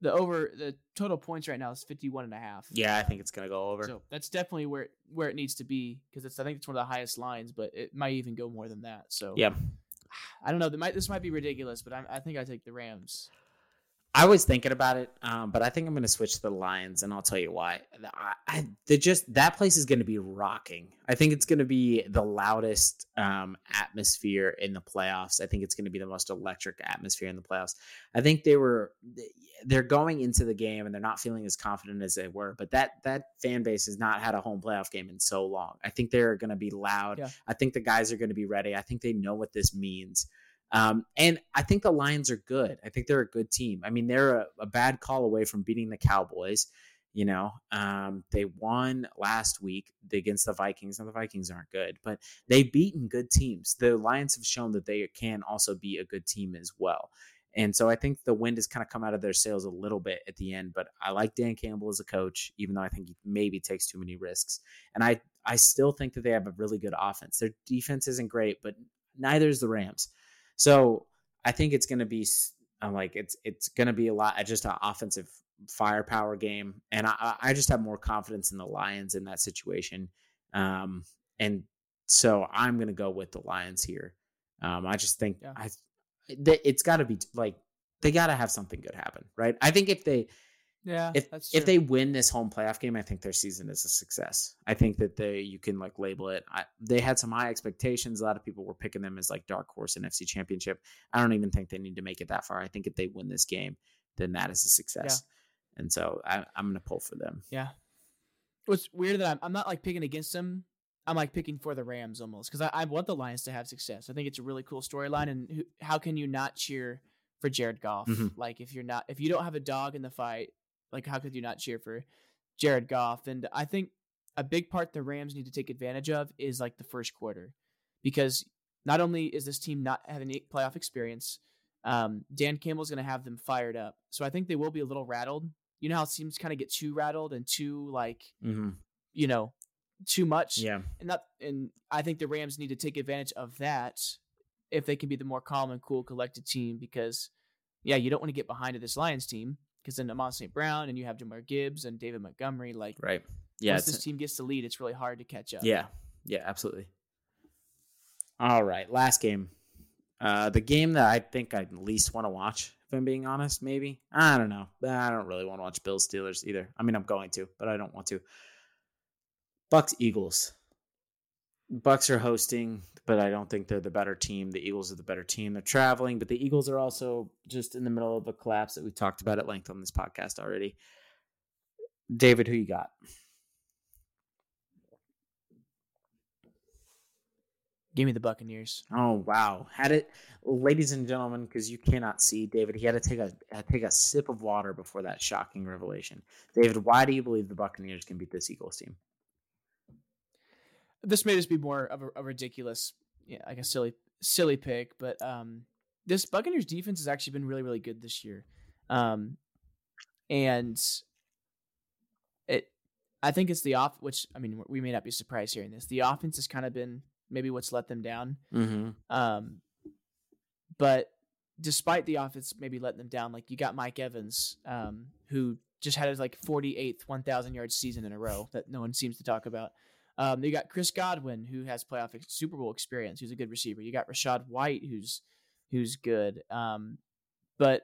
The over the total points right now is 51 and a half.
Yeah, I think it's gonna go over.
So that's definitely where it- where it needs to be because it's I think it's one of the highest lines, but it might even go more than that. So
yeah,
I don't know. Might this might be ridiculous, but I, I think I take the Rams.
I was thinking about it, um, but I think I'm going to switch to the Lions, and I'll tell you why. I, I they just that place is going to be rocking. I think it's going to be the loudest um, atmosphere in the playoffs. I think it's going to be the most electric atmosphere in the playoffs. I think they were they're going into the game and they're not feeling as confident as they were, but that that fan base has not had a home playoff game in so long. I think they're going to be loud.
Yeah.
I think the guys are going to be ready. I think they know what this means. Um, and I think the Lions are good. I think they're a good team. I mean, they're a, a bad call away from beating the Cowboys. You know, um, they won last week against the Vikings, and the Vikings aren't good, but they've beaten good teams. The Lions have shown that they can also be a good team as well. And so I think the wind has kind of come out of their sails a little bit at the end, but I like Dan Campbell as a coach, even though I think he maybe takes too many risks. And I, I still think that they have a really good offense. Their defense isn't great, but neither is the Rams. So I think it's going to be I'm like it's it's going to be a lot just an offensive firepower game, and I I just have more confidence in the Lions in that situation, um, and so I'm going to go with the Lions here. Um, I just think
Yeah.
I it's got to be like they got to have something good happen, right? I think if they
Yeah,
if if they win this home playoff game, I think their season is a success. I think that they you can like label it. I, they had some high expectations. A lot of people were picking them as like dark horse NFC Championship. I don't even think they need to make it that far. I think if they win this game, then that is a success. And so I, I'm going to pull for them.
Yeah. What's weird that I'm, I'm not like picking against them. I'm like picking for the Rams almost because I, I want the Lions to have success. I think it's a really cool storyline, and who, how can you not cheer for Jared Goff?
Mhm.
Like if you're not, if you don't have a dog in the fight, like how could you not cheer for Jared Goff? And I think a big part the Rams need to take advantage of is like the first quarter, because not only is this team not having any playoff experience, um, Dan Campbell's going to have them fired up. So I think they will be a little rattled. You know how teams kind of get too rattled and too like
Mm-hmm.
you know too much
Yeah.
and that and I think the Rams need to take advantage of that if they can be the more calm and cool collected team because yeah you don't want to get behind to this Lions team because then Amon St. Brown and you have Jahmyr Gibbs and David Montgomery like
Right. Yeah.
once this team gets to lead it's really hard to catch up
Yeah. Yeah, absolutely. All right. Last game. Uh, the game that I think I least want to watch, if I'm being honest, maybe. I don't know. I don't really want to watch Bills Steelers either. I mean, I'm going to, but I don't want to. Bucks Eagles. Bucks are hosting, but I don't think they're the better team. The Eagles are the better team. They're traveling, but the Eagles are also just in the middle of a collapse that we've talked about at length on this podcast already. David, who you got?
give me the Buccaneers
Oh wow! Had it, ladies and gentlemen, because you cannot see David. He had to take a to take a sip of water before that shocking revelation. David, why do you believe the Buccaneers can beat this Eagles team?
This may just be more of a, a ridiculous yeah like a silly silly pick but um this Buccaneers defense has actually been really really good this year. Um and it I think it's the off which I mean we may not be surprised hearing this. The offense has kind of been maybe what's let them down.
Mm-hmm.
um but despite the offense maybe letting them down like you got Mike Evans um who just had his like 48th 1000 yard season in a row that no one seems to talk about um, you got Chris Godwin, who has playoff ex- Super Bowl experience, who's a good receiver. You got Rachaad White, who's who's good. Um, but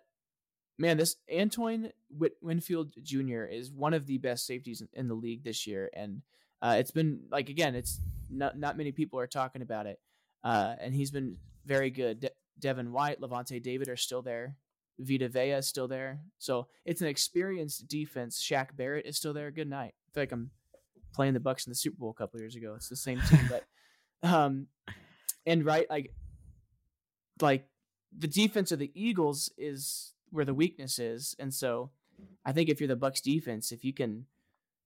man, this Antoine Whit- Winfield Jr. is one of the best safeties in, in the league this year, and uh, it's been like again, it's not not many people are talking about it, uh, and he's been very good. De- Devin White, Lavonte David are still there. Vita Vea is still there. So it's an experienced defense. Shaq Barrett is still there. Good night. I feel like I'm playing the Bucks in the Super Bowl a couple years ago. It's the same team, but um, and right like like the defense of the Eagles is where the weakness is, and so I think if you're the Bucks defense, if you can,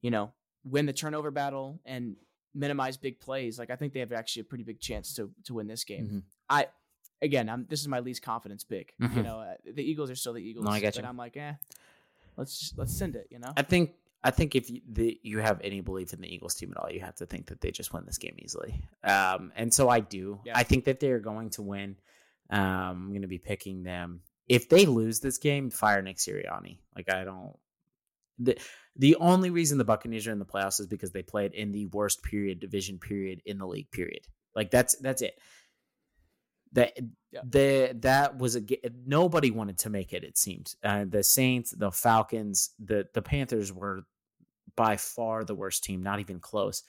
you know, win the turnover battle and minimize big plays, like I think they have actually a pretty big chance to to win this game.
Mhm.
I again, I'm this is my least confidence pick. You
Mhm.
know, uh, the Eagles are still the Eagles.
No, I get
but
you.
I'm like, eh, let's just let's send it. You know,
I think I think if you, the, you have any belief in the Eagles team at all, you have to think that they just win this game easily. Um, and so I do.
Yeah.
I think that they're going to win. Um, I'm going to be picking them. If they lose this game, fire Nick Sirianni. Like I don't. The the only reason the Buccaneers are in the playoffs is because they played in the worst period division period in the league period. Like that's that's it. That
Yeah.
the that was a nobody wanted to make it. It seemed uh, the Saints, the Falcons, the the Panthers were by far the worst team, not even close.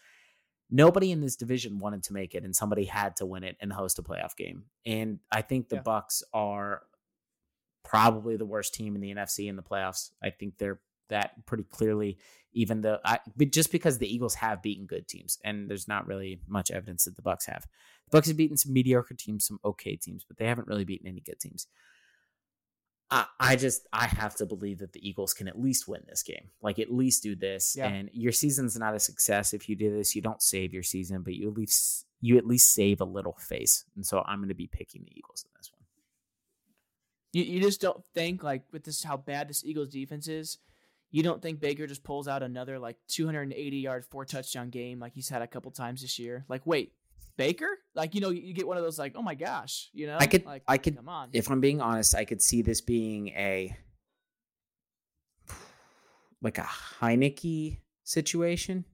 Nobody in this division wanted to make it, and somebody had to win it and host a playoff game. And I think the
Yeah.
Bucks are probably the worst team in the NFC in the playoffs. I think they're that pretty clearly. Even though, I, but just because the Eagles have beaten good teams, and there's not really much evidence that the Bucks have. The Bucks have beaten some mediocre teams, some okay teams, but they haven't really beaten any good teams. I, I just I have to believe that the Eagles can at least win this game. Like at least do this.
Yeah.
And your season's not a success if you do this. You don't save your season, but you at least you at least save a little face. And so I'm going to be picking the Eagles in this one.
You you just don't think like with this how bad this Eagles defense is. You don't think Baker just pulls out another like 280 yard four touchdown game like he's had a couple times this year? Like wait, Baker? Like you know you get one of those like oh my gosh, you know?
I could-
like
I could-
come on.
If I'm being honest, I could see this being a like a Heinicke situation.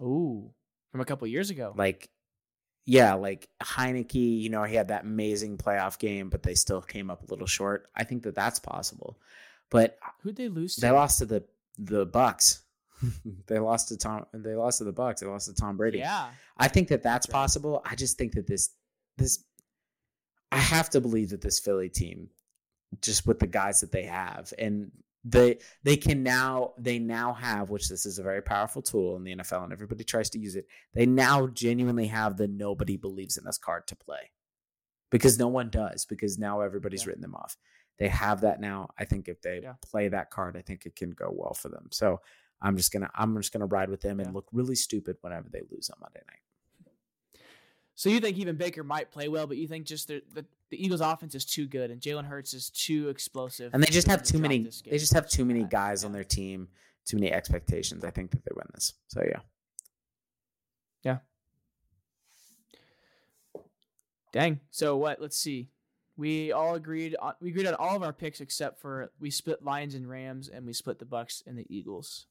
Ooh, from a couple years ago.
Like yeah, like Heinicke, you know, he had that amazing playoff game, but they still came up a little short. I think that that's possible. But
Who'd they lose to?
They lost to the the Bucks. they lost to Tom. They lost to the Bucks. They lost to Tom Brady.
Yeah.
I think that that's
That's right.
possible. I just think that this this I have to believe that this Philly team, just with the guys that they have, and they they can now they now have, which this is a very powerful tool in the NFL, and everybody tries to use it. They now genuinely have the nobody believes in us card to play, because no one does. Because now everybody's
Yeah.
written them off. They have that now. I think if they
Yeah.
play that card, I think it can go well for them. So I'm just gonna I'm just gonna ride with them and
Yeah.
look really stupid whenever they lose on Monday night.
So you think even Baker might play well, but you think just the the, the Eagles' offense is too good and Jalen Hurts is too explosive,
And they just have too many. They just have too many guys on their team, too many expectations. I think that they win this. So yeah, yeah,
Dang. So what? Let's see. We all agreed. On, we agreed on all of our picks except for we split Lions and Rams, and we split the Bucks and the Eagles.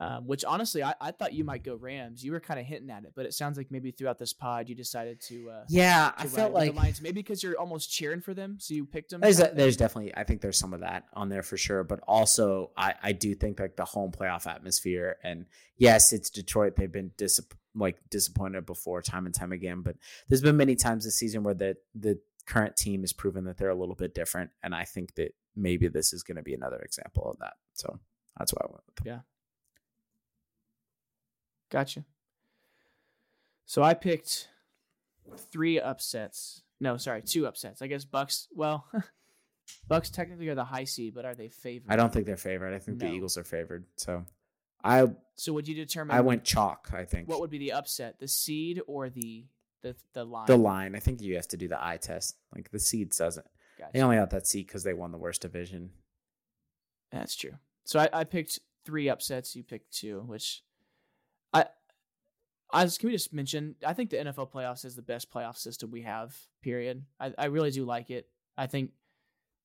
Um, which honestly, I, I thought you might go Rams. You were kind of hinting at it, but it sounds like maybe throughout this pod you decided to. Uh,
yeah.
to
I felt like
the Lions, maybe because you're almost cheering for them, so you picked them.
there's a, there's definitely. I think there's some of that on there for sure. But also, I I do think like the home playoff atmosphere, and yes, it's Detroit. They've been dis like disappointed before, time and time again. But there's been many times this season where the the current team has proven that they're a little bit different, and I think that maybe this is going to be another example of that. So that's why I went with them.
Yeah. Gotcha. So I picked three upsets. No, sorry, two upsets. I guess Bucks. Well, Bucks technically are the high seed, but are they favored?
I don't think they're favored. I think the Eagles are favored. So I
So would you determine?
I went chalk. I think
What would be the upset? The seed or the the the line?
the line. I think you have to do the eye test. Like the seeds doesn't.
Gotcha.
They only got that seed because they won the worst division.
That's true. So I, I picked three upsets. You picked two, which I I was, can we just mention? I think the NFL playoffs is the best playoff system we have. Period. I, I really do like it. I think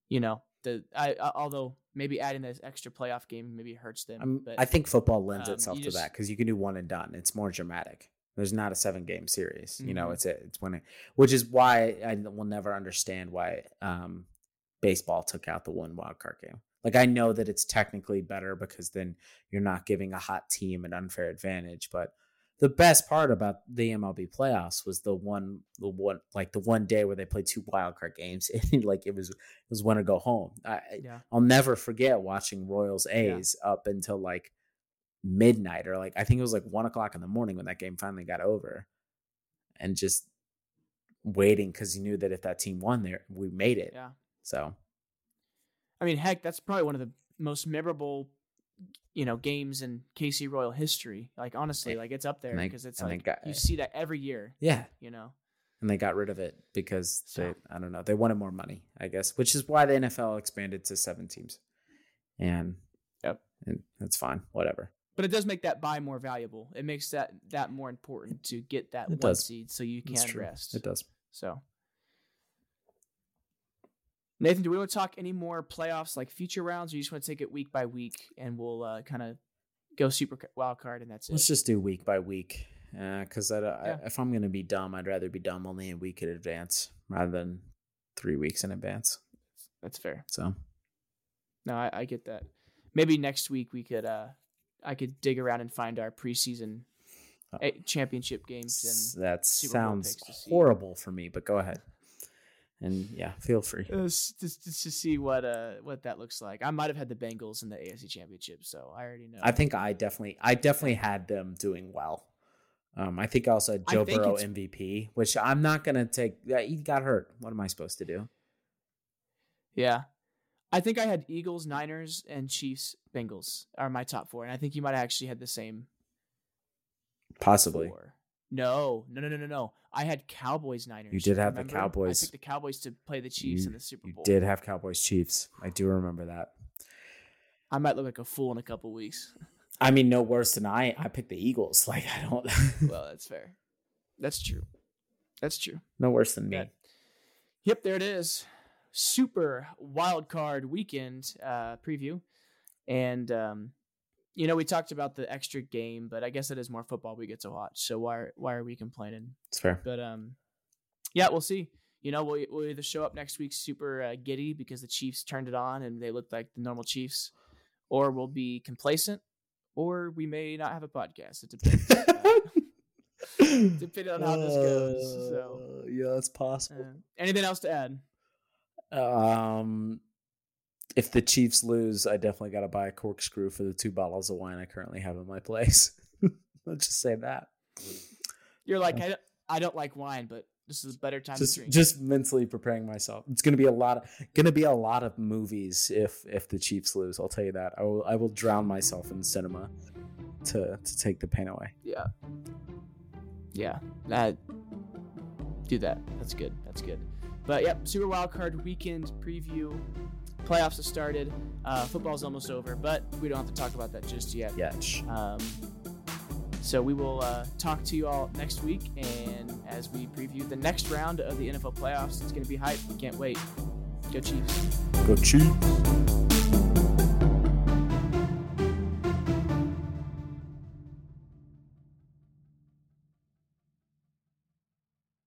you know the I, I although maybe adding this extra playoff game maybe hurts them.
Um,
but
I think football lends
um,
itself to
just-
that because you can do one and done. It's more dramatic. There's not a seven game series. You know,
Mhm.
it's it. It's winning, which is why I will never understand why um, baseball took out the one wild card game. Like I know that it's technically better because then you're not giving a hot team an unfair advantage, but the best part about the MLB playoffs was the one, the one, like the one day where they played two wild card games, and like it was, it was when to go home. I,
yeah,
I'll never forget watching Royals A's up until like midnight or like I think it was like one o'clock in the morning when that game finally got over, and just waiting because you knew that if that team won, there we made it.
yeah.
So
I mean, heck, that's probably one of the most memorable, you know, games in KC Royal history. Like honestly, like it's up there because it's like
got-
you see that every year.
yeah,
You know.
and they got rid of it because
So-
they I don't know they wanted more money I guess, which is why the NFL expanded to seven teams, and
Yep.
and that's fine. Whatever.
But it does make that bye more valuable. It makes that that more important to get that
It
one
does.
seed so you can rest.
It does.
So, Nathan, do we want to talk any more playoffs like future rounds, or you just want to take it week by week and we'll uh, kind of go super wild card and that's it?
Let's just do week by week. Because I,
Yeah.
if I'm going to be dumb, I'd rather be dumb only a week in advance rather than three weeks in advance.
That's fair.
So
No, I, I get that. Maybe next week we could, uh, I could dig around and find our preseason
Uh,
eh, championship games and
that sounds
picks to see.
horrible for me, but go ahead. And yeah, feel free.
uh, s- just, just to see what uh what that looks like. I might have had the Bengals in the AFC Championship, so I already know.
I think I definitely, I definitely had them doing well. Um, I think I also had Joe Burrow MVP, which I'm not gonna take. Yeah, he got hurt. What am I supposed to do?
Yeah. I think I had Eagles, Niners, and Chiefs, Bengals are my top four. And I think you might have actually had the same
Possibly.
four. No, no, no, no, no, no. I had Cowboys, Niners.
You did have the? Cowboys.
I picked the Cowboys to play the Chiefs
You-
in the Super Bowl.
You did have Cowboys Chiefs. I do remember that.
I might look like a fool in a couple weeks.
I mean, no worse than I. I picked the Eagles. Like I don't.
well, that's fair. That's true. That's true.
no worse than me.
Yep, there it is. Super wild card weekend uh, preview, and um, you know we talked about the extra game, but I guess it is more football we get to watch. So why are, why are we complaining?
It's fair.
But um, yeah, we'll see. You know, we'll, we'll either show up next week super uh, giddy because the Chiefs turned it on and they looked like the normal Chiefs, or we'll be complacent, or we may not have a podcast. It depends. Depending on how this goes. So,
Uh, yeah, it's possible.
uh, anything else to add?
Um, if the Chiefs lose, I definitely got to buy a corkscrew for the two bottles of wine I currently have in my place. Let's just say that.
You're like, I don't, I don't like wine, but this is a better time to
Just,
drink.
just mentally preparing myself. It's gonna be a lot of, gonna be a lot of movies if if the Chiefs lose. I'll tell you that. I will, I will drown myself in cinema to to take the pain away.
yeah, yeah. That do that. That's good. That's good. But yep, Super Wild Card Weekend preview. Playoffs have started. Uh, football's almost over, but we don't have to talk about that just yet.
Yeah.
Um, so we will uh, talk to you all next week, and as we preview the next round of the NFL playoffs, it's going to be hype. Can't wait. Go Chiefs.
Go Chiefs.